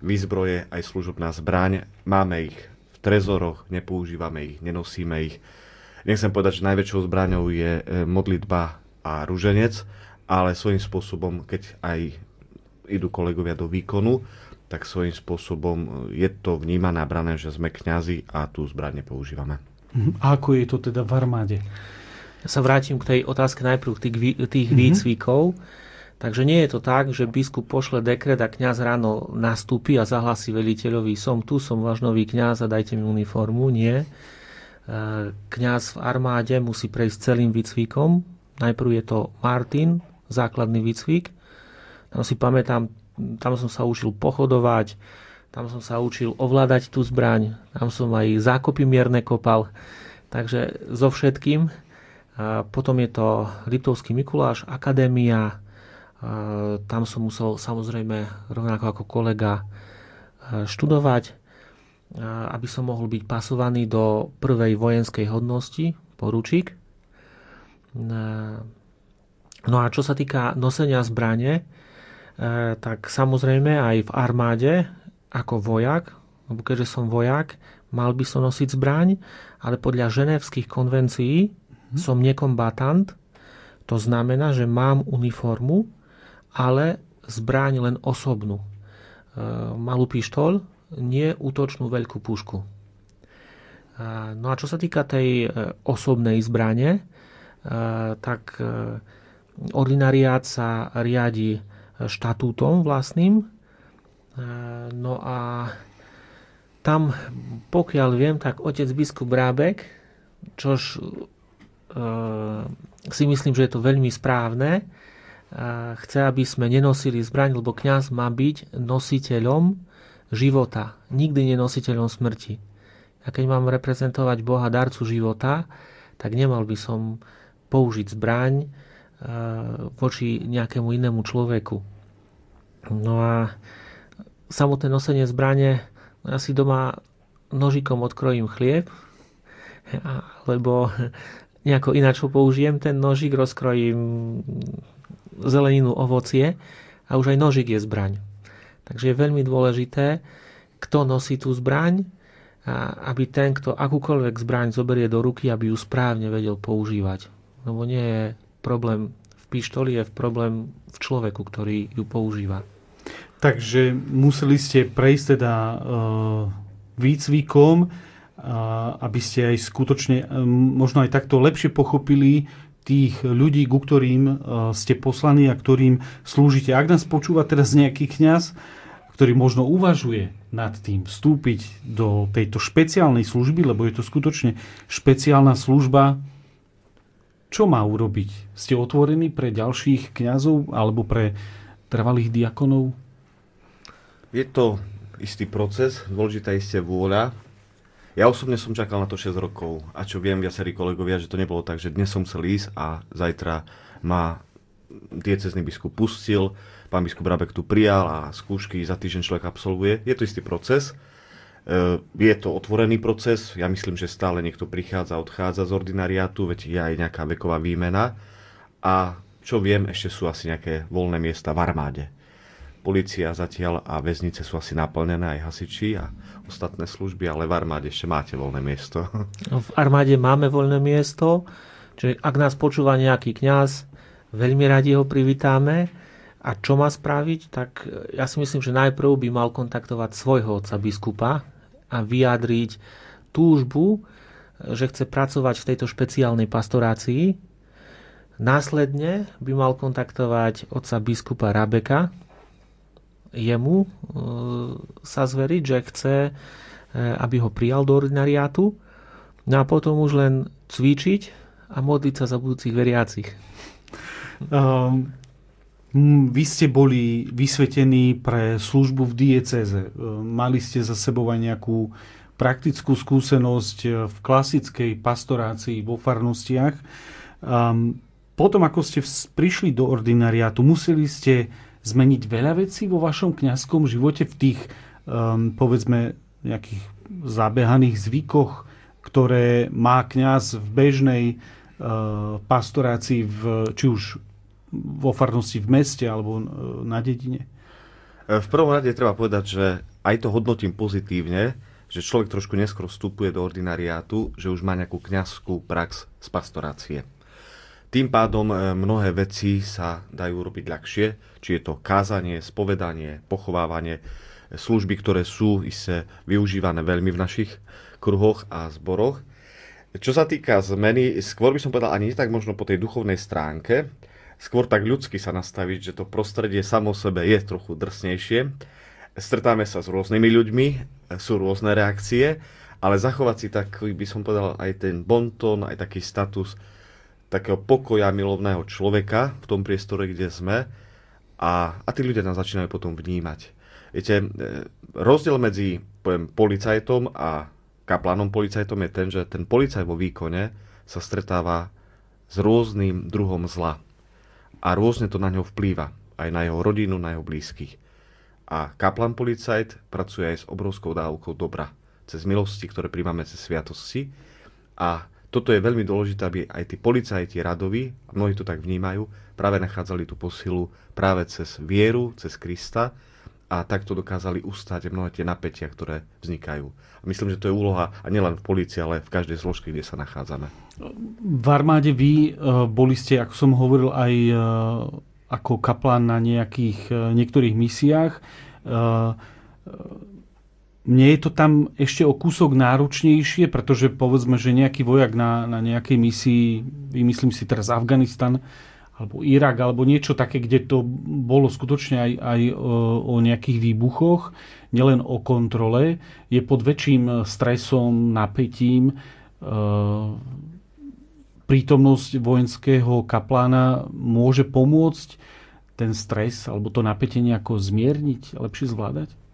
výzbroje aj služobná zbraň. Máme ich v trezoroch, nepoužívame ich, nenosíme ich. Nechcem povedať, že najväčšou zbraňou je e, modlitba a ruženec, ale svojím spôsobom, keď aj idú kolegovia do výkonu, tak svojím spôsobom je to vnímané a brané, že sme kňazi a tú zbraň nepoužívame. Mhm. A ako je to teda v armáde? Ja sa vrátim k tej otázke najprv tých, tých mm-hmm. výcvikov. Takže nie je to tak, že biskup pošle dekret a kňaz ráno nastúpi a zahlasí veliteľovi, som tu, som váš nový kňaz a dajte mi uniformu. Nie. E, kňaz v armáde musí prejsť celým výcvikom. Najprv je to Martin, základný výcvik. Tam si pamätám, tam som sa učil pochodovať, tam som sa učil ovládať tú zbraň, tam som aj zákopy mierne kopal, takže so všetkým. Potom je to Liptovský Mikuláš, Akadémia, tam som musel samozrejme rovnako ako kolega študovať, aby som mohol byť pasovaný do prvej vojenskej hodnosti, poručík. No a čo sa týka nosenia zbrane, tak samozrejme aj v armáde ako vojak, lebo keďže som vojak, mal by som nosiť zbraň, ale podľa ženevských konvencií mm. som nekombatant, to znamená, že mám uniformu, ale zbraň len osobnú. E, malú pištol, nie útočnú veľkú pušku. E, no a čo sa týka tej e, osobnej zbrane, e, tak e, ordinariát sa riadi štatútom vlastným, No a tam, pokiaľ viem, tak otec biskup Brábek, čož e, si myslím, že je to veľmi správne, e, chce, aby sme nenosili zbraň, lebo kňaz má byť nositeľom života, nikdy nenositeľom smrti. A keď mám reprezentovať Boha darcu života, tak nemal by som použiť zbraň e, voči nejakému inému človeku. No a samotné nosenie zbrane, ja si doma nožikom odkrojím chlieb, alebo nejako ináč použijem ten nožik, rozkrojím zeleninu, ovocie a už aj nožik je zbraň. Takže je veľmi dôležité, kto nosí tú zbraň, a aby ten, kto akúkoľvek zbraň zoberie do ruky, aby ju správne vedel používať. Lebo nie je problém v pištoli, je problém v človeku, ktorý ju používa. Takže museli ste prejsť teda uh, výcvikom, uh, aby ste aj skutočne um, možno aj takto lepšie pochopili tých ľudí, ku ktorým ste poslaní a ktorým slúžite. Ak nás počúva teraz nejaký kňaz, ktorý možno uvažuje nad tým vstúpiť do tejto špeciálnej služby, lebo je to skutočne špeciálna služba, čo má urobiť? Ste otvorení pre ďalších kňazov alebo pre trvalých diakonov? Je to istý proces, dôležitá isté vôľa. Ja osobne som čakal na to 6 rokov a čo viem viacerí kolegovia, že to nebolo tak, že dnes som chcel ísť a zajtra ma diecezný biskup pustil, pán biskup Rabek tu prijal a skúšky za týždeň človek absolvuje. Je to istý proces. E, je to otvorený proces, ja myslím, že stále niekto prichádza, odchádza z ordinariátu, veď je aj nejaká veková výmena. A čo viem, ešte sú asi nejaké voľné miesta v armáde. Polícia zatiaľ a väznice sú asi naplnené aj hasiči a ostatné služby, ale v armáde ešte máte voľné miesto. V armáde máme voľné miesto, čiže ak nás počúva nejaký kňaz, veľmi radi ho privítáme. A čo má spraviť? Tak ja si myslím, že najprv by mal kontaktovať svojho otca biskupa a vyjadriť túžbu, že chce pracovať v tejto špeciálnej pastorácii. Následne by mal kontaktovať otca biskupa Rabeka, jemu e, sa zveriť, že chce, e, aby ho prijal do ordinariátu, no a potom už len cvičiť a modliť sa za budúcich veriacich. Um, vy ste boli vysvetení pre službu v dieceze. Mali ste za sebou aj nejakú praktickú skúsenosť v klasickej pastorácii vo farnostiach. Um, potom, ako ste prišli do ordinariátu, museli ste zmeniť veľa vecí vo vašom kňazskom živote v tých, um, povedzme, nejakých zabehaných zvykoch, ktoré má kňaz v bežnej uh, pastorácii, v, či už vo farnosti v meste alebo na dedine? E, v prvom rade treba povedať, že aj to hodnotím pozitívne, že človek trošku neskôr vstupuje do ordinariátu, že už má nejakú kňazskú prax z pastorácie. Tým pádom e, mnohé veci sa dajú robiť ľahšie, či je to kázanie, spovedanie, pochovávanie, služby, ktoré sú isté využívané veľmi v našich kruhoch a zboroch. Čo sa týka zmeny, skôr by som povedal ani tak možno po tej duchovnej stránke, skôr tak ľudsky sa nastaviť, že to prostredie samo sebe je trochu drsnejšie. Stretáme sa s rôznymi ľuďmi, sú rôzne reakcie, ale zachovať si taký, by som povedal, aj ten bonton, aj taký status takého pokoja milovného človeka v tom priestore, kde sme a, a tí ľudia nás začínajú potom vnímať. Viete, e, rozdiel medzi poviem, policajtom a kaplanom policajtom je ten, že ten policaj vo výkone sa stretáva s rôznym druhom zla a rôzne to na ňo vplýva, aj na jeho rodinu, na jeho blízkych. A kaplan policajt pracuje aj s obrovskou dávkou dobra, cez milosti, ktoré príjmame cez sviatosti. A toto je veľmi dôležité, aby aj tí policajti radoví, a mnohí to tak vnímajú, práve nachádzali tú posilu práve cez vieru, cez Krista a takto dokázali ustať mnohé tie napätia, ktoré vznikajú. Myslím, že to je úloha a nielen v polícii, ale v každej zložke, kde sa nachádzame. V armáde vy e, boli ste, ako som hovoril, aj e, ako kaplán na nejakých, e, niektorých misiách. Mne je to tam ešte o kúsok náročnejšie, pretože povedzme, že nejaký vojak na, na nejakej misii, vymyslím si teraz Afganistan, alebo Irak, alebo niečo také, kde to bolo skutočne aj, aj o, o nejakých výbuchoch, nielen o kontrole, je pod väčším stresom, napätím. E, prítomnosť vojenského kaplána môže pomôcť ten stres alebo to napätie nejako zmierniť, lepšie zvládať?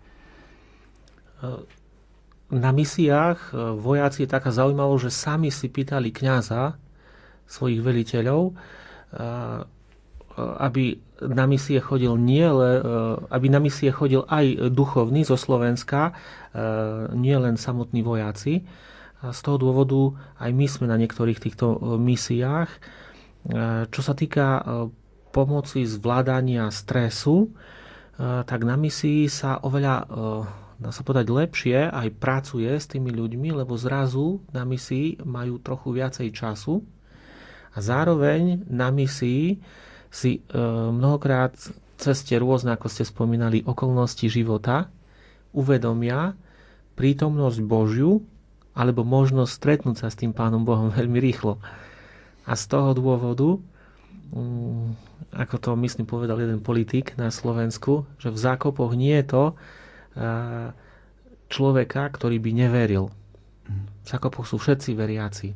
Na misiách e, vojaci je taká zaujímavosť, že sami si pýtali kňaza, svojich veliteľov, aby na misie chodil nie, aby na misie chodil aj duchovný zo Slovenska, nie len samotní vojaci. A z toho dôvodu aj my sme na niektorých týchto misiách. Čo sa týka pomoci zvládania stresu, tak na misii sa oveľa, dá sa povedať, lepšie aj pracuje s tými ľuďmi, lebo zrazu na misii majú trochu viacej času a zároveň na misii si e, mnohokrát cez tie rôzne, ako ste spomínali, okolnosti života uvedomia prítomnosť Božiu alebo možnosť stretnúť sa s tým Pánom Bohom veľmi rýchlo. A z toho dôvodu, mm, ako to myslím povedal jeden politik na Slovensku, že v zákopoch nie je to človeka, ktorý by neveril. V zákopoch sú všetci veriaci.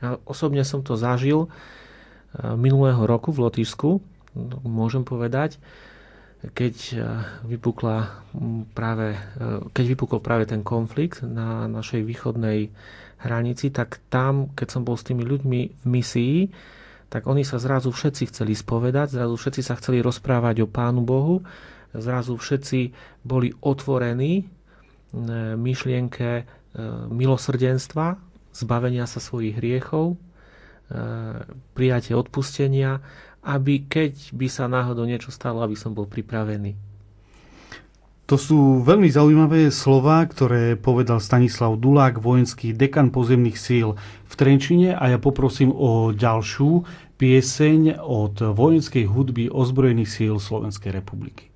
Ja osobne som to zažil eh, minulého roku v Lotyšsku, môžem povedať, keď eh, vypukla práve, keď vypukol práve ten konflikt na našej východnej hranici, tak tam, keď som bol s tými ľuďmi v misii, tak oni sa zrazu všetci chceli spovedať, zrazu všetci sa chceli rozprávať o Pánu Bohu, zrazu všetci boli otvorení e, myšlienke e, milosrdenstva, zbavenia sa svojich hriechov, e, prijatie odpustenia, aby keď by sa náhodou niečo stalo, aby som bol pripravený. To sú veľmi zaujímavé slova, ktoré povedal Stanislav Dulák, vojenský dekan pozemných síl v Trenčine a ja poprosím o ďalšiu pieseň od vojenskej hudby ozbrojených síl Slovenskej republiky.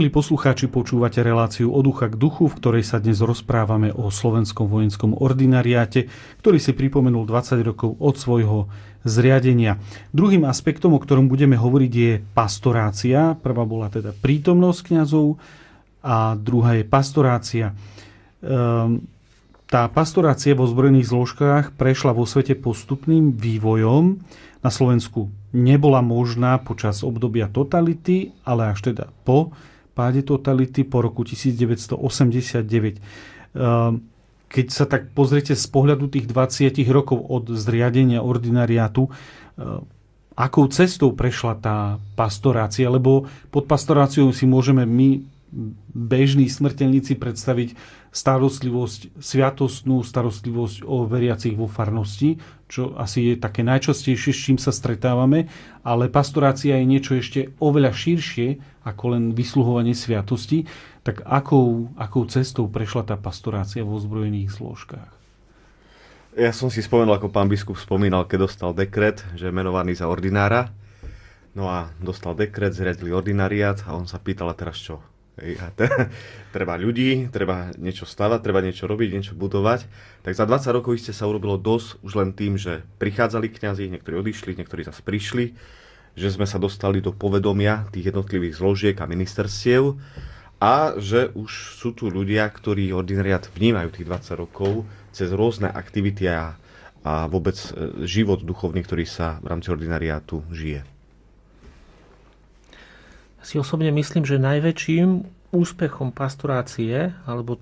Milí poslucháči, počúvate reláciu od ducha k duchu, v ktorej sa dnes rozprávame o slovenskom vojenskom ordinariáte, ktorý si pripomenul 20 rokov od svojho zriadenia. Druhým aspektom, o ktorom budeme hovoriť, je pastorácia. Prvá bola teda prítomnosť kňazov a druhá je pastorácia. Ehm, Tá pastorácia vo zbrojných zložkách prešla vo svete postupným vývojom. Na Slovensku nebola možná počas obdobia totality, ale až teda po páde totality po roku 1989. Ehm, keď sa tak pozriete z pohľadu tých 20 rokov od zriadenia ordinariátu, ehm, akou cestou prešla tá pastorácia, lebo pod pastoráciou si môžeme my bežní smrteľníci predstaviť starostlivosť, sviatostnú starostlivosť o veriacich vo farnosti, čo asi je také najčastejšie, s čím sa stretávame, ale pastorácia je niečo ešte oveľa širšie ako len vysluhovanie sviatosti. Tak akou, akou cestou prešla tá pastorácia vo zbrojených zložkách? Ja som si spomenul, ako pán biskup spomínal, keď dostal dekret, že je menovaný za ordinára. No a dostal dekret, zriadili ordinariát a on sa pýtal, a teraz čo? Hej, a te, treba ľudí, treba niečo stavať, treba niečo robiť, niečo budovať. Tak za 20 rokov ste sa urobilo dosť už len tým, že prichádzali kňazi, niektorí odišli, niektorí zase prišli, že sme sa dostali do povedomia tých jednotlivých zložiek a ministerstiev a že už sú tu ľudia, ktorí ordinariat vnímajú tých 20 rokov cez rôzne aktivity a, a vôbec e, život duchovný, ktorý sa v rámci ordinariátu žije si osobne myslím, že najväčším úspechom pastorácie, alebo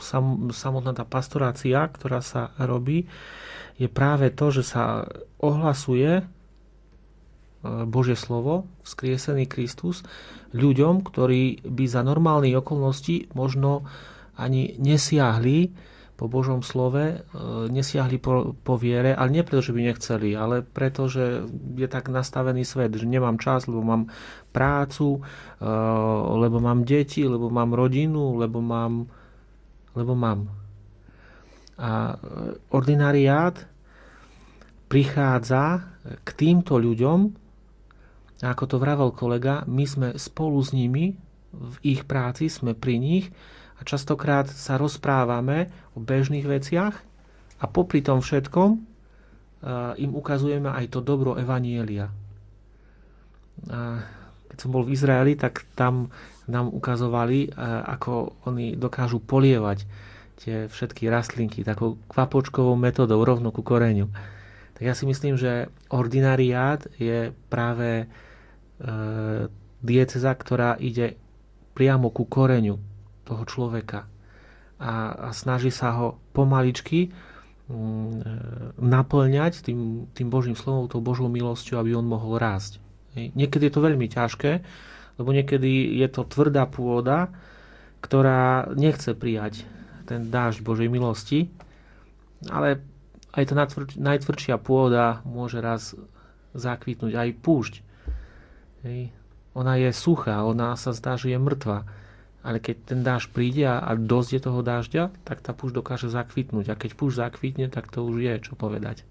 sam, samotná tá pastorácia, ktorá sa robí, je práve to, že sa ohlasuje e, Božie slovo, vzkriesený Kristus, ľuďom, ktorí by za normálnych okolností možno ani nesiahli po Božom slove e, nesiahli po, po viere, ale nie preto, že by nechceli, ale preto, že je tak nastavený svet, že nemám čas, lebo mám prácu, e, lebo mám deti, lebo mám rodinu, lebo mám, lebo mám. A e, ordinariát prichádza k týmto ľuďom, ako to vravel kolega, my sme spolu s nimi v ich práci, sme pri nich a častokrát sa rozprávame o bežných veciach a popri tom všetkom e, im ukazujeme aj to dobro Evanielia. A keď som bol v Izraeli, tak tam nám ukazovali, e, ako oni dokážu polievať tie všetky rastlinky takou kvapočkovou metodou rovno ku koreňu. Tak ja si myslím, že ordinariát je práve e, dieceza, ktorá ide priamo ku koreňu toho človeka a, a snaží sa ho pomaličky mm, e, naplňať tým, tým Božím slovom, tou Božou milosťou, aby on mohol rásť. Niekedy je to veľmi ťažké, lebo niekedy je to tvrdá pôda, ktorá nechce prijať ten dážď Božej milosti, ale aj tá najtvrdšia pôda môže raz zakvitnúť, aj púšť. Ona je suchá, ona sa zdá, že je mŕtva ale keď ten dáž príde a, dosť je toho dážďa, tak tá púšť dokáže zakvitnúť. A keď púšť zakvitne, tak to už je čo povedať.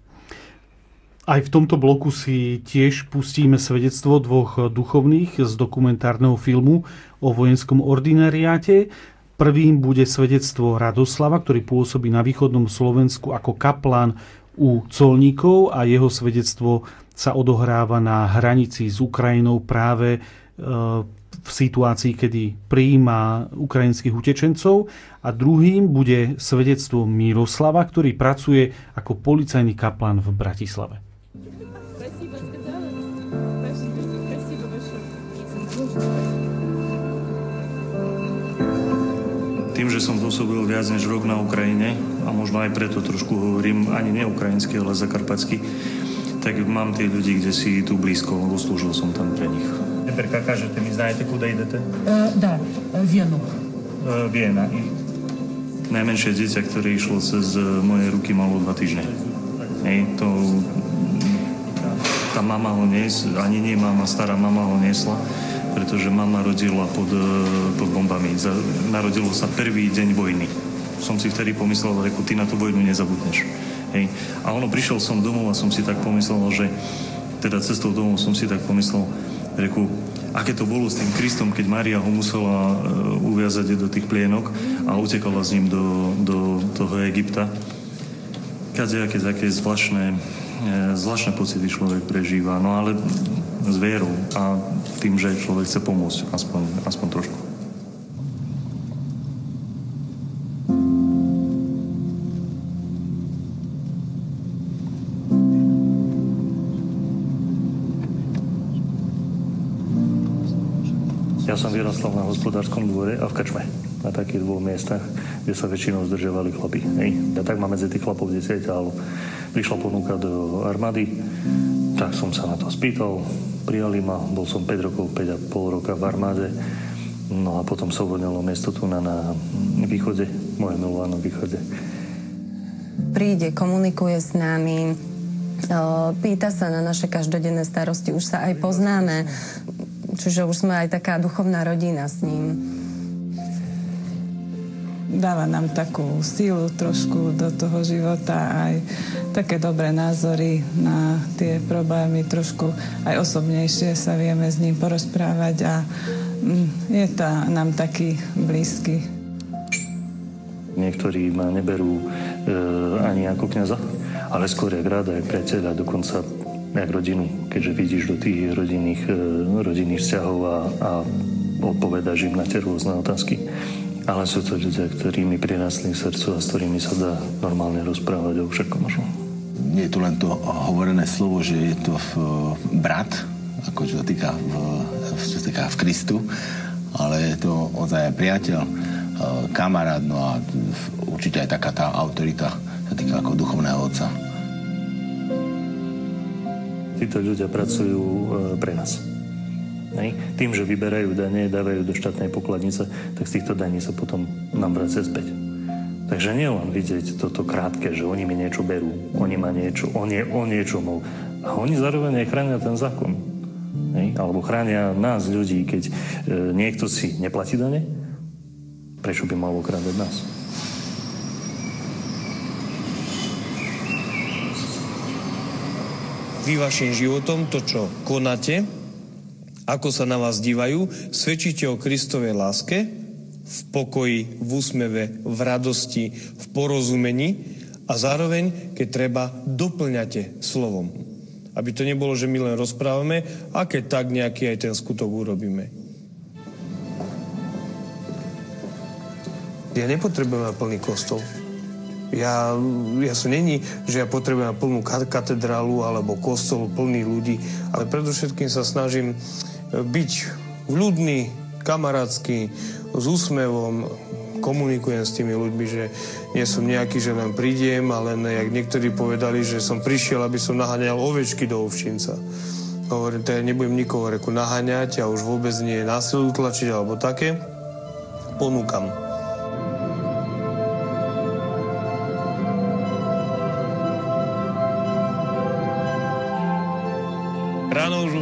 Aj v tomto bloku si tiež pustíme svedectvo dvoch duchovných z dokumentárneho filmu o vojenskom ordinariáte. Prvým bude svedectvo Radoslava, ktorý pôsobí na východnom Slovensku ako kaplán u colníkov a jeho svedectvo sa odohráva na hranici s Ukrajinou práve e, v situácii, kedy prijíma ukrajinských utečencov a druhým bude svedectvo Miroslava, ktorý pracuje ako policajný kaplan v Bratislave. Tým, že som pôsobil viac než rok na Ukrajine a možno aj preto trošku hovorím ani ne ukrajinsky, ale zakarpatsky, tak mám tie ľudí, kde si tu blízko, lebo slúžil som tam pre nich. Теперь кажете mi, знаєте, куди йдете? Uh, да, Вену. Uh, Viena. I... Najmenšie dieťa, ktoré išlo cez moje ruky, malo dva týždne. Hej, to... Tá mama ho nes, ani nie mama, stará mama ho nesla, pretože mama rodila pod, pod bombami. Narodilo sa prvý deň vojny. Som si vtedy pomyslel, reku, ty na tú vojnu nezabudneš. Hej. A ono, prišiel som domov a som si tak pomyslel, že teda cestou domov som si tak pomyslel, reku, aké to bolo s tým Kristom, keď Maria ho musela e, uviazať do tých plienok a utekala s ním do, do toho Egypta. Kadejaké také zvláštne, e, zvláštne pocity človek prežíva, no ale s vierou a tým, že človek chce pomôcť aspoň, aspoň trošku. Ja som vyrastal na hospodárskom dvore a v krčme. Na takých dvoch miestach, kde sa väčšinou zdržiavali chlapi. Hej. Ja tak ma medzi tých chlapov ale Prišla ponuka do armády, tak som sa na to spýtal, prijali ma, bol som 5 rokov, 5 a pol roka v armáde, no a potom sa uvoľnilo miesto tu na, na východe, moje milované východe. Príde, komunikuje s nami, pýta sa na naše každodenné starosti, už sa aj poznáme, čiže už sme aj taká duchovná rodina s ním dáva nám takú sílu trošku do toho života, aj také dobré názory na tie problémy, trošku aj osobnejšie sa vieme s ním porozprávať a mm, je to nám taký blízky. Niektorí ma neberú e, ani ako kniaza, ale skôr jak ráda, jak priateľa, dokonca jak rodinu, keďže vidíš do tých rodinných, e, rodinných vzťahov a, a odpovedáš im na tie rôzne otázky. Ale sú to ľudia, ktorí mi prirastli srdcu a s ktorými sa dá normálne rozprávať o všetkom možnom. Nie je tu len to hovorené slovo, že je to v, brat, ako čo sa týka v, čo sa týka v Kristu, ale je to ozaj aj priateľ, e, kamarát, no a určite aj taká tá autorita sa týka ako duchovného otca. Títo ľudia pracujú e, pre nás. Hej. Tým, že vyberajú dane, dávajú do štátnej pokladnice, tak z týchto daní sa potom nám vracia späť. Takže nie len vidieť toto krátke, že oni mi niečo berú, oni ma niečo, on, je, on niečo mal. A oni zároveň aj chránia ten zákon. Hej? Alebo chránia nás, ľudí, keď e, niekto si neplatí dane, prečo by mal okrádať nás? Vy vašim životom to, čo konáte, ako sa na vás dívajú, svedčíte o Kristovej láske, v pokoji, v úsmeve, v radosti, v porozumení a zároveň, keď treba, doplňate slovom. Aby to nebolo, že my len rozprávame a keď tak nejaký aj ten skutok urobíme. Ja nepotrebujem plný kostol. Ja, ja som není, že ja potrebujem plnú katedrálu alebo kostol plný ľudí, ale predovšetkým sa snažím byť vľudný, kamarátsky, s úsmevom, komunikujem s tými ľuďmi, že nie som nejaký, že len prídem, ale jak niektorí povedali, že som prišiel, aby som naháňal ovečky do ovčinca. Hovorím, to ja nebudem nikoho reku naháňať a už vôbec nie násilu tlačiť alebo také. Ponúkam.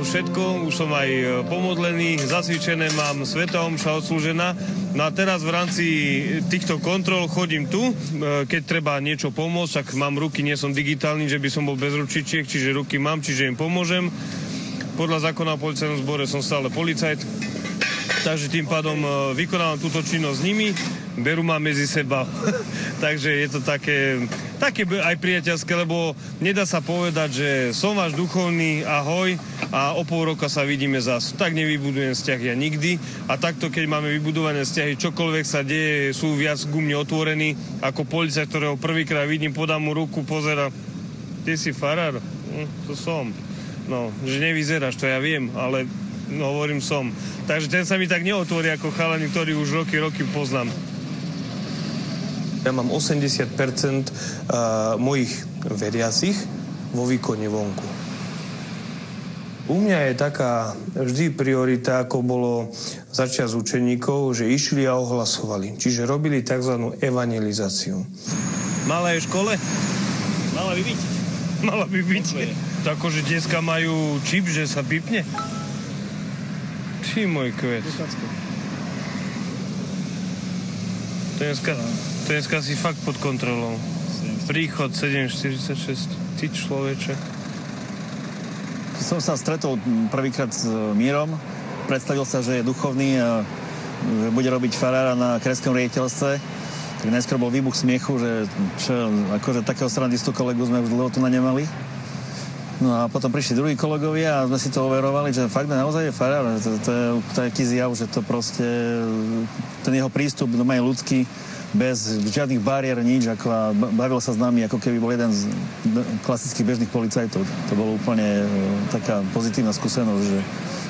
Všetko, už som aj e, pomodlený, zacvičené, mám sveta omša odslúžená. No a teraz v rámci týchto kontrol chodím tu, e, keď treba niečo pomôcť, tak mám ruky, nie som digitálny, že by som bol bez ručičiek, čiže ruky mám, čiže im pomôžem. Podľa zákona o policajnom zbore som stále policajt, takže tým pádom e, vykonávam túto činnosť s nimi, berú ma medzi seba. takže je to také také aj priateľské, lebo nedá sa povedať, že som váš duchovný, ahoj a o pol roka sa vidíme zas. Tak nevybudujem vzťah ja nikdy a takto, keď máme vybudované vzťahy, čokoľvek sa deje, sú viac ku mne otvorení ako policajt, ktorého prvýkrát vidím, podám mu ruku, pozera, ty si farár? Hm, to som. No, že nevyzeráš, to ja viem, ale no, hovorím som. Takže ten sa mi tak neotvorí ako chalani, ktorý už roky, roky poznám. Ja mám 80% mojich veriacich vo výkone vonku. U mňa je taká vždy priorita, ako bolo začiať z učeníkov, že išli a ohlasovali. Čiže robili tzv. evangelizáciu. Malá je škole? Mala by byť. Mala by byť. To akože dneska majú čip, že sa pipne? Či môj kvet. To je dneska... To dneska si fakt pod kontrolou. Príchod 7.46. Ty človeče. Som sa stretol prvýkrát s Mírom. Predstavil sa, že je duchovný a že bude robiť farára na kreskom riaditeľstve. Tak najskôr bol výbuch smiechu, že čo, akože takého srandistu kolegu sme už dlho tu na nemali. No a potom prišli druhí kolegovia a sme si to overovali, že fakt naozaj je farár. To, to, je taký zjav, že to proste, ten jeho prístup, no je ľudský, bez žiadnych bariér, nič, ako bavil sa s nami, ako keby bol jeden z klasických bežných policajtov. To bolo úplne taká pozitívna skúsenosť, že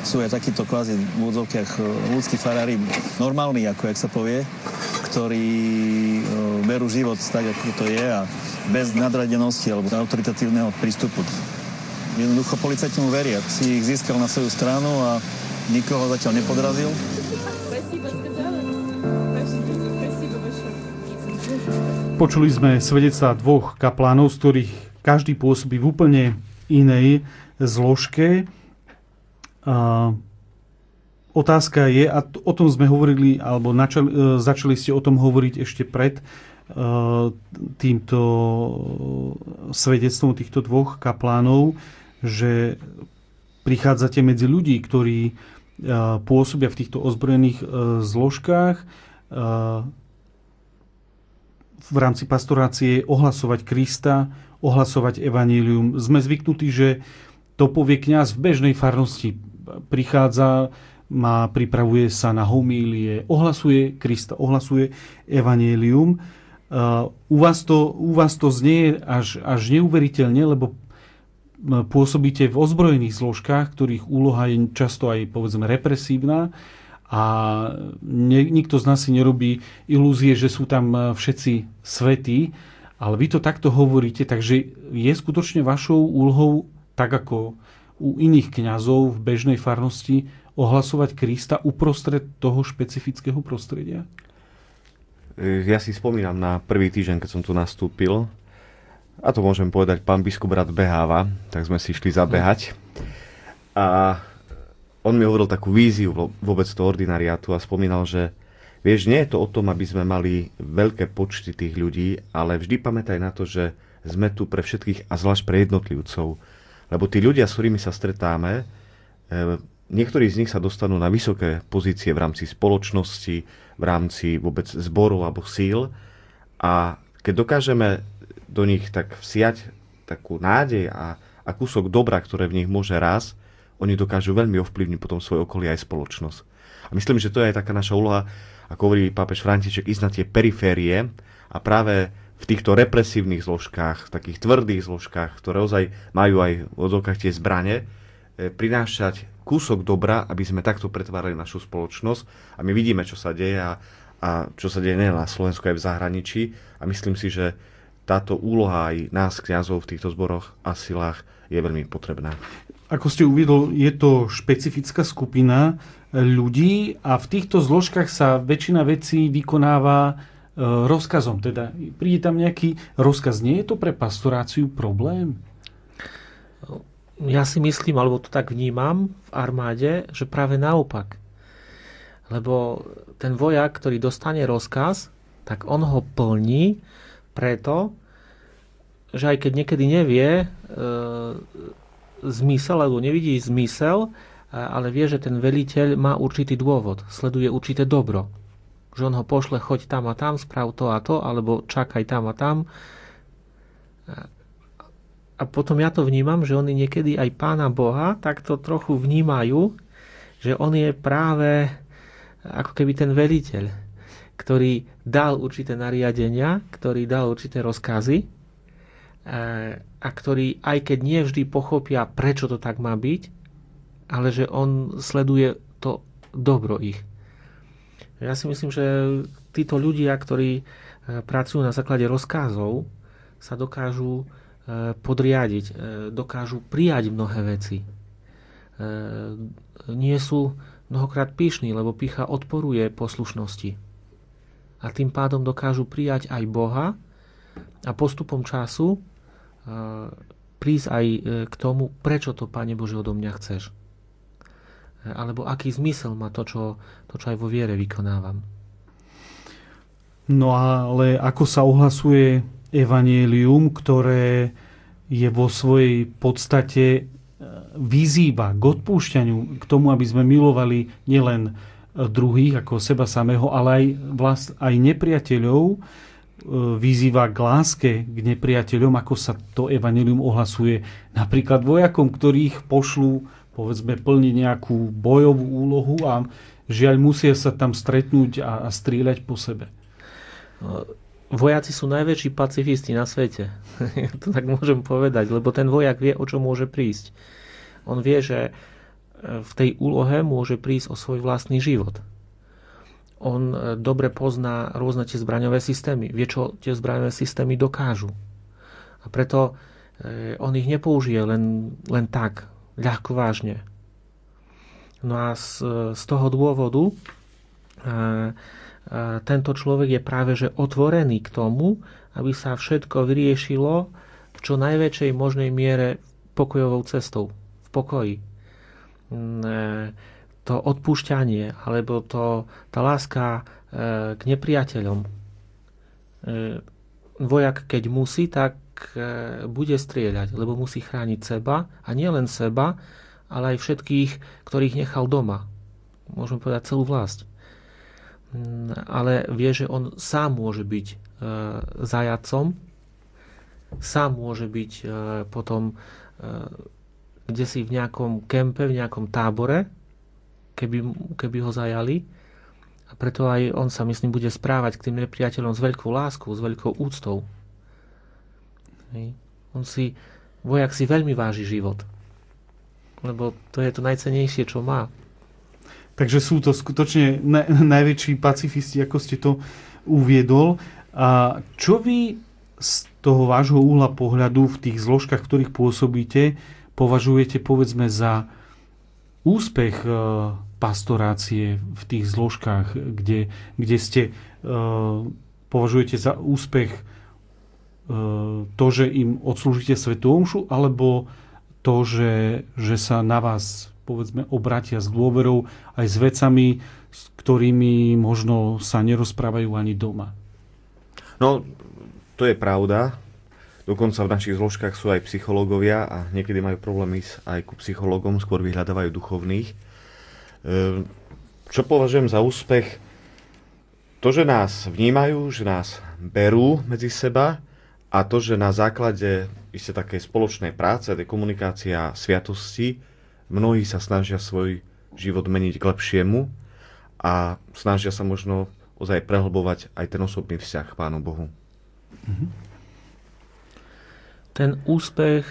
sú aj takíto kvázi v úvodzovkách ľudskí farári, normálni, ako jak sa povie, ktorí berú život tak, ako to je a bez nadradenosti alebo autoritatívneho prístupu. Jednoducho policajti mu veria. Si ich získal na svoju stranu a nikoho zatiaľ nepodrazil. Počuli sme svedectva dvoch kaplánov, z ktorých každý pôsobí v úplne inej zložke. A otázka je, a o tom sme hovorili, alebo načali, e, začali ste o tom hovoriť ešte pred uh, týmto svedectvom týchto dvoch kaplánov, že prichádzate medzi ľudí, ktorí uh, pôsobia v týchto ozbrojených zložkách v rámci pastorácie ohlasovať Krista, ohlasovať evanílium. Sme zvyknutí, že to povie kňaz v bežnej farnosti prichádza, má, pripravuje sa na homílie, ohlasuje Krista, ohlasuje evanielium. Uh, u, vás to, u vás to znie až, až neuveriteľne, lebo pôsobíte v ozbrojených zložkách, ktorých úloha je často aj povedzme represívna a ne, nikto z nás si nerobí ilúzie, že sú tam všetci svetí, ale vy to takto hovoríte, takže je skutočne vašou úlohou, tak ako u iných kňazov v bežnej farnosti ohlasovať Krista uprostred toho špecifického prostredia? Ja si spomínam na prvý týždeň, keď som tu nastúpil, a to môžem povedať, pán biskup rád beháva, tak sme si išli zabehať. A on mi hovoril takú víziu vôbec toho ordinariátu a spomínal, že vieš, nie je to o tom, aby sme mali veľké počty tých ľudí, ale vždy pamätaj na to, že sme tu pre všetkých a zvlášť pre jednotlivcov. Lebo tí ľudia, s ktorými sa stretáme, eh, niektorí z nich sa dostanú na vysoké pozície v rámci spoločnosti, v rámci vôbec zboru alebo síl. A keď dokážeme do nich tak vsiať takú nádej a, a kúsok dobra, ktoré v nich môže raz, oni dokážu veľmi ovplyvniť potom svoje okolie aj spoločnosť. A myslím, že to je aj taká naša úloha, ako hovorí pápež František, ísť na tie periférie a práve v týchto represívnych zložkách, v takých tvrdých zložkách, ktoré ozaj majú aj v odzokách tie zbranie, e, prinášať kúsok dobra, aby sme takto pretvárali našu spoločnosť. A my vidíme, čo sa deje a, a čo sa deje nielen na Slovensku, aj v zahraničí. A myslím si, že táto úloha aj nás, kňazov v týchto zboroch a silách je veľmi potrebná. Ako ste uvidol, je to špecifická skupina ľudí a v týchto zložkách sa väčšina vecí vykonáva E, rozkazom. Teda príde tam nejaký rozkaz. Nie je to pre pastoráciu problém? Ja si myslím, alebo to tak vnímam v armáde, že práve naopak. Lebo ten vojak, ktorý dostane rozkaz, tak on ho plní preto, že aj keď niekedy nevie e, zmysel, alebo nevidí zmysel, ale vie, že ten veliteľ má určitý dôvod, sleduje určité dobro že on ho pošle, choď tam a tam, sprav to a to, alebo čakaj tam a tam. A potom ja to vnímam, že oni niekedy aj pána Boha takto trochu vnímajú, že on je práve ako keby ten veliteľ, ktorý dal určité nariadenia, ktorý dal určité rozkazy a ktorý, aj keď nie vždy pochopia, prečo to tak má byť, ale že on sleduje to dobro ich. Ja si myslím, že títo ľudia, ktorí e, pracujú na základe rozkázov, sa dokážu e, podriadiť, e, dokážu prijať mnohé veci. Nie sú mnohokrát pyšní, lebo pícha odporuje poslušnosti. A tým pádom dokážu prijať aj Boha a postupom času prísť aj k tomu, prečo to, Pane Bože, odo mňa chceš alebo aký zmysel má to, čo, to, čo aj vo viere vykonávam. No ale ako sa ohlasuje evanielium, ktoré je vo svojej podstate e, vyzýva k odpúšťaniu, k tomu, aby sme milovali nielen e, druhých ako seba samého, ale aj, vlast, aj nepriateľov, e, vyzýva k láske k nepriateľom, ako sa to evanelium ohlasuje napríklad vojakom, ktorých pošlú povedzme plniť nejakú bojovú úlohu a žiaľ musia sa tam stretnúť a, a strieľať po sebe. vojaci sú najväčší pacifisti na svete. to tak môžem povedať, lebo ten vojak vie, o čo môže prísť. On vie, že v tej úlohe môže prísť o svoj vlastný život. On dobre pozná rôzne tie zbraňové systémy, vie, čo tie zbraňové systémy dokážu. A preto on ich nepoužije len, len tak, ľahko vážne. No a z, z toho dôvodu e, e, tento človek je práve že otvorený k tomu, aby sa všetko vyriešilo v čo najväčšej možnej miere pokojovou cestou, v pokoji. E, to odpúšťanie, alebo to, tá láska k nepriateľom. Vojak, keď musí, tak bude strieľať, lebo musí chrániť seba a nielen seba, ale aj všetkých, ktorých nechal doma. Môžeme povedať celú vlast. Mm, ale vie, že on sám môže byť e, zajacom, sám môže byť e, potom e, kde si v nejakom kempe, v nejakom tábore, keby, keby ho zajali. A preto aj on sa, myslím, bude správať k tým nepriateľom s veľkou láskou, s veľkou úctou. Hej. On si, vojak si veľmi váži život lebo to je to najcenejšie, čo má. Takže sú to skutočne na, najväčší pacifisti, ako ste to uviedol. A čo vy z toho vášho úhla pohľadu v tých zložkách, ktorých pôsobíte, považujete povedzme za úspech e, pastorácie v tých zložkách, kde, kde ste e, považujete za úspech e, to, že im odslúžite svetú omšu, alebo to, že, že sa na vás povedzme obratia s dôverou aj s vecami, s ktorými možno sa nerozprávajú ani doma. No, to je pravda. Dokonca v našich zložkách sú aj psychológovia a niekedy majú problémy aj ku psychológom, skôr vyhľadávajú duchovných. Ehm, čo považujem za úspech? To, že nás vnímajú, že nás berú medzi seba a to, že na základe isté také spoločnej práce, tej komunikácie a sviatosti, mnohí sa snažia svoj život meniť k lepšiemu a snažia sa možno ozaj prehlbovať aj ten osobný vzťah k Pánu Bohu. Mhm. Ten úspech,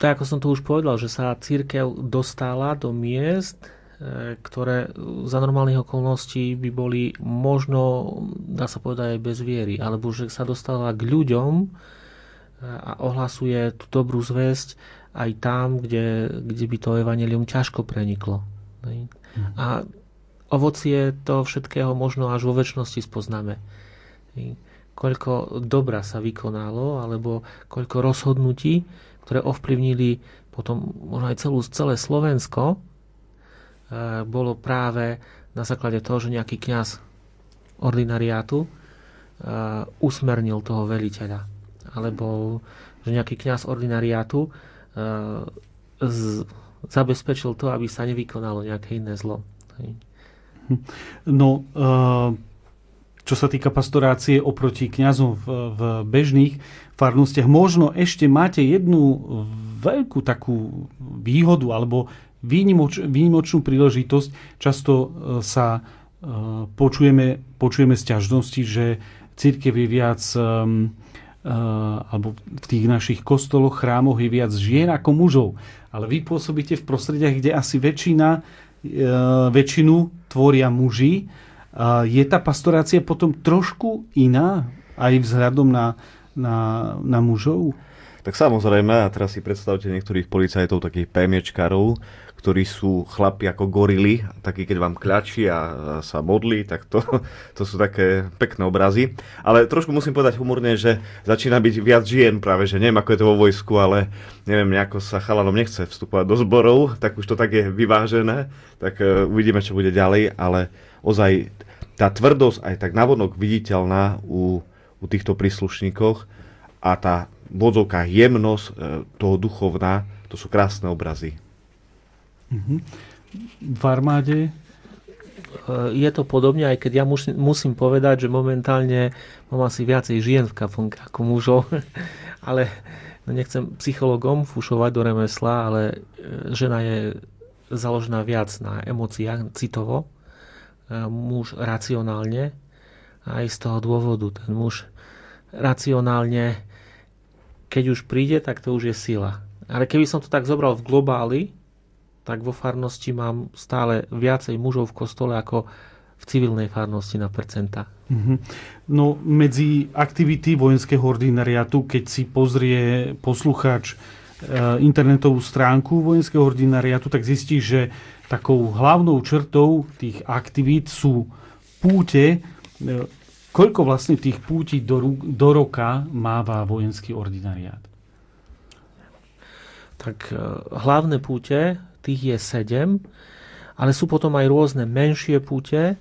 tak ako som to už povedal, že sa církev dostala do miest, E, ktoré za normálnych okolností by boli možno, dá sa povedať, aj bez viery, alebo že sa dostala k ľuďom e, a ohlasuje tú dobrú zväzť aj tam, kde, kde by to evanelium ťažko preniklo. A ovocie toho všetkého možno až vo väčšnosti spoznáme. Koľko dobra sa vykonalo, alebo koľko rozhodnutí, ktoré ovplyvnili potom možno aj celú, celé Slovensko, E, bolo práve na základe toho, že nejaký kňaz ordinariátu e, usmernil toho veliteľa. Alebo že nejaký kňaz ordinariátu e, zabezpečil to, aby sa nevykonalo nejaké iné zlo. No, čo sa týka pastorácie oproti kňazom v bežných farnostiach, možno ešte máte jednu veľkú takú výhodu alebo výnimoč, výnimočnú príležitosť. Často e, sa e, počujeme, počujeme sťažnosti, že církev je viac e, alebo v tých našich kostoloch, chrámoch je viac žien ako mužov. Ale vy pôsobíte v prostrediach, kde asi väčšina, väčšinu tvoria muži. Je tá pastorácia potom trošku iná aj vzhľadom na, na, na mužov? Tak samozrejme, a teraz si predstavte niektorých policajtov, takých PMčkarov, ktorí sú chlapi ako gorily, takí keď vám kľačí a sa modlí, tak to, to sú také pekné obrazy. Ale trošku musím povedať humorne, že začína byť viac žien práve, že neviem ako je to vo vojsku, ale neviem, nejako sa chalanom nechce vstupovať do zborov, tak už to tak je vyvážené, tak uh, uvidíme, čo bude ďalej, ale ozaj tá tvrdosť aj tak navodnok viditeľná u, u týchto príslušníkoch a tá vodzovká jemnosť uh, toho duchovná, to sú krásne obrazy. Mhm. V armáde? E, je to podobne, aj keď ja musím, musím povedať, že momentálne mám asi viacej žien v kaponke ako mužov, ale no nechcem psychologom fušovať do remesla, ale e, žena je založená viac na emóciách, citovo, e, muž racionálne aj z toho dôvodu ten muž racionálne, keď už príde, tak to už je sila. Ale keby som to tak zobral v globáli, tak vo farnosti mám stále viacej mužov v kostole ako v civilnej farnosti na percenta. Mm-hmm. No medzi aktivity vojenského ordinariátu, keď si pozrie poslucháč e, internetovú stránku vojenského ordinariátu, tak zistí, že takou hlavnou črtou tých aktivít sú púte. E, koľko vlastne tých púti do, do roka máva vojenský ordinariát? Tak e, hlavné púte, tých je sedem, ale sú potom aj rôzne menšie púte,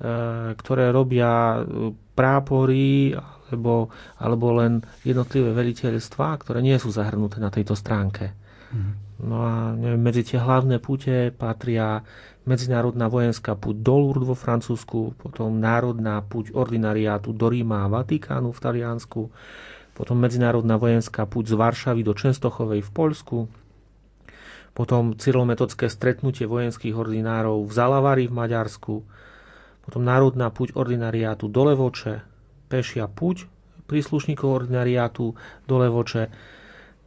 Eh, ktoré robia eh, prápory alebo, alebo len jednotlivé veliteľstvá, ktoré nie sú zahrnuté na tejto stránke. Mm. No a neviem, medzi tie hlavné púte patria medzinárodná vojenská púť do Lourdes vo Francúzsku, potom národná púť ordinariátu do Ríma a Vatikánu v Taliansku, potom medzinárodná vojenská púť z Varšavy do Čenstochovej v Poľsku, potom cyrilometodské stretnutie vojenských ordinárov v Zalavari v Maďarsku, potom národná púť ordinariátu do Levoče, pešia púť príslušníkov ordinariátu do Levoče,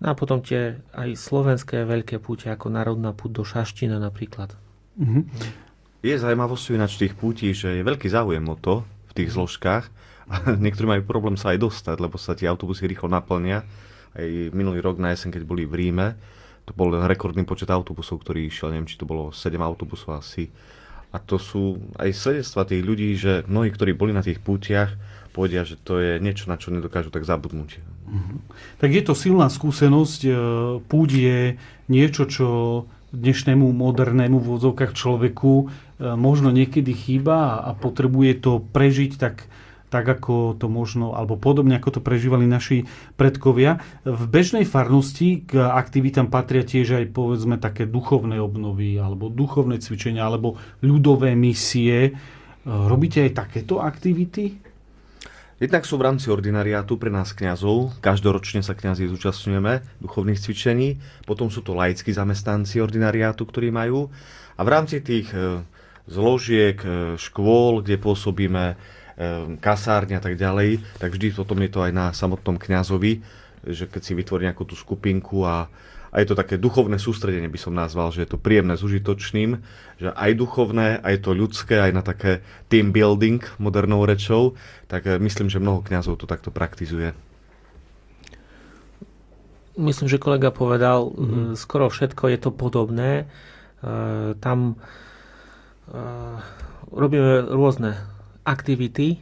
no a potom tie aj slovenské veľké púte ako národná púť do Šaština napríklad. Mm-hmm. Je zaujímavosťou ináč tých pútí, že je veľký záujem o to v tých zložkách a niektorí majú problém sa aj dostať, lebo sa tie autobusy rýchlo naplnia. Aj minulý rok na jeseň, keď boli v Ríme, to bol rekordný počet autobusov, ktorý išiel, neviem, či to bolo 7 autobusov asi a to sú aj svedectva tých ľudí, že mnohí, ktorí boli na tých pútiach, povedia, že to je niečo, na čo nedokážu tak zabudnúť. Mm-hmm. Tak je to silná skúsenosť. E, púť je niečo, čo dnešnému modernému v vozovkách človeku e, možno niekedy chýba a potrebuje to prežiť tak tak ako to možno, alebo podobne ako to prežívali naši predkovia. V bežnej farnosti k aktivitám patria tiež aj povedzme také duchovné obnovy, alebo duchovné cvičenia, alebo ľudové misie. Robíte aj takéto aktivity? Jednak sú v rámci ordinariátu pre nás kňazov. Každoročne sa kňazi zúčastňujeme duchovných cvičení. Potom sú to laickí zamestnanci ordinariátu, ktorí majú. A v rámci tých e, zložiek, e, škôl, kde pôsobíme, Ehm, kasárne a tak ďalej, tak vždy potom je to aj na samotnom kňazovi, že keď si vytvorí nejakú tú skupinku a, a je to také duchovné sústredenie, by som nazval, že je to príjemné s užitočným, že aj duchovné, aj to ľudské, aj na také team building modernou rečou, tak eh, myslím, že mnoho kňazov to takto praktizuje. Myslím, že kolega povedal, mm-hmm. skoro všetko je to podobné. E, tam e, robíme rôzne aktivity,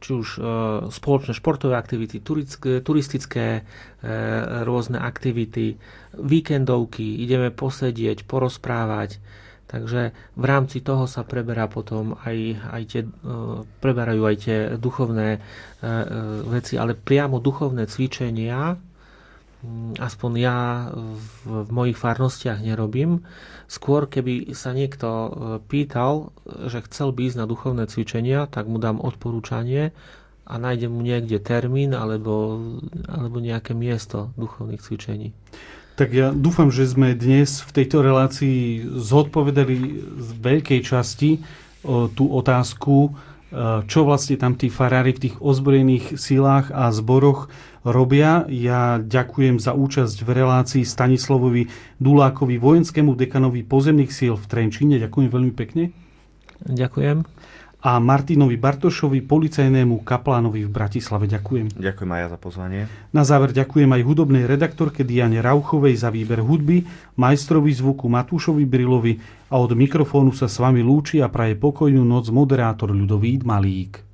či už e, spoločné športové aktivity, turistické e, rôzne aktivity, víkendovky, ideme posedieť, porozprávať. Takže v rámci toho sa preberá potom aj, aj tie, e, preberajú aj tie duchovné veci, ale priamo duchovné cvičenia aspoň ja v, v mojich farnostiach nerobím. Skôr, keby sa niekto e, pýtal, že chcel by ísť na duchovné cvičenia, tak mu dám odporúčanie a nájdem mu niekde termín alebo, alebo nejaké miesto duchovných cvičení. Tak ja dúfam, že sme dnes v tejto relácii zodpovedali z veľkej časti o, tú otázku, e, čo vlastne tam tí farári v tých ozbrojených sílách a zboroch robia. Ja ďakujem za účasť v relácii Stanislavovi Dulákovi, vojenskému dekanovi pozemných síl v Trenčíne. Ďakujem veľmi pekne. Ďakujem. A Martinovi Bartošovi, policajnému kaplánovi v Bratislave. Ďakujem. Ďakujem aj ja za pozvanie. Na záver ďakujem aj hudobnej redaktorke Diane Rauchovej za výber hudby, majstrovi zvuku Matúšovi Brilovi a od mikrofónu sa s vami lúči a praje pokojnú noc moderátor Ľudovít Malík.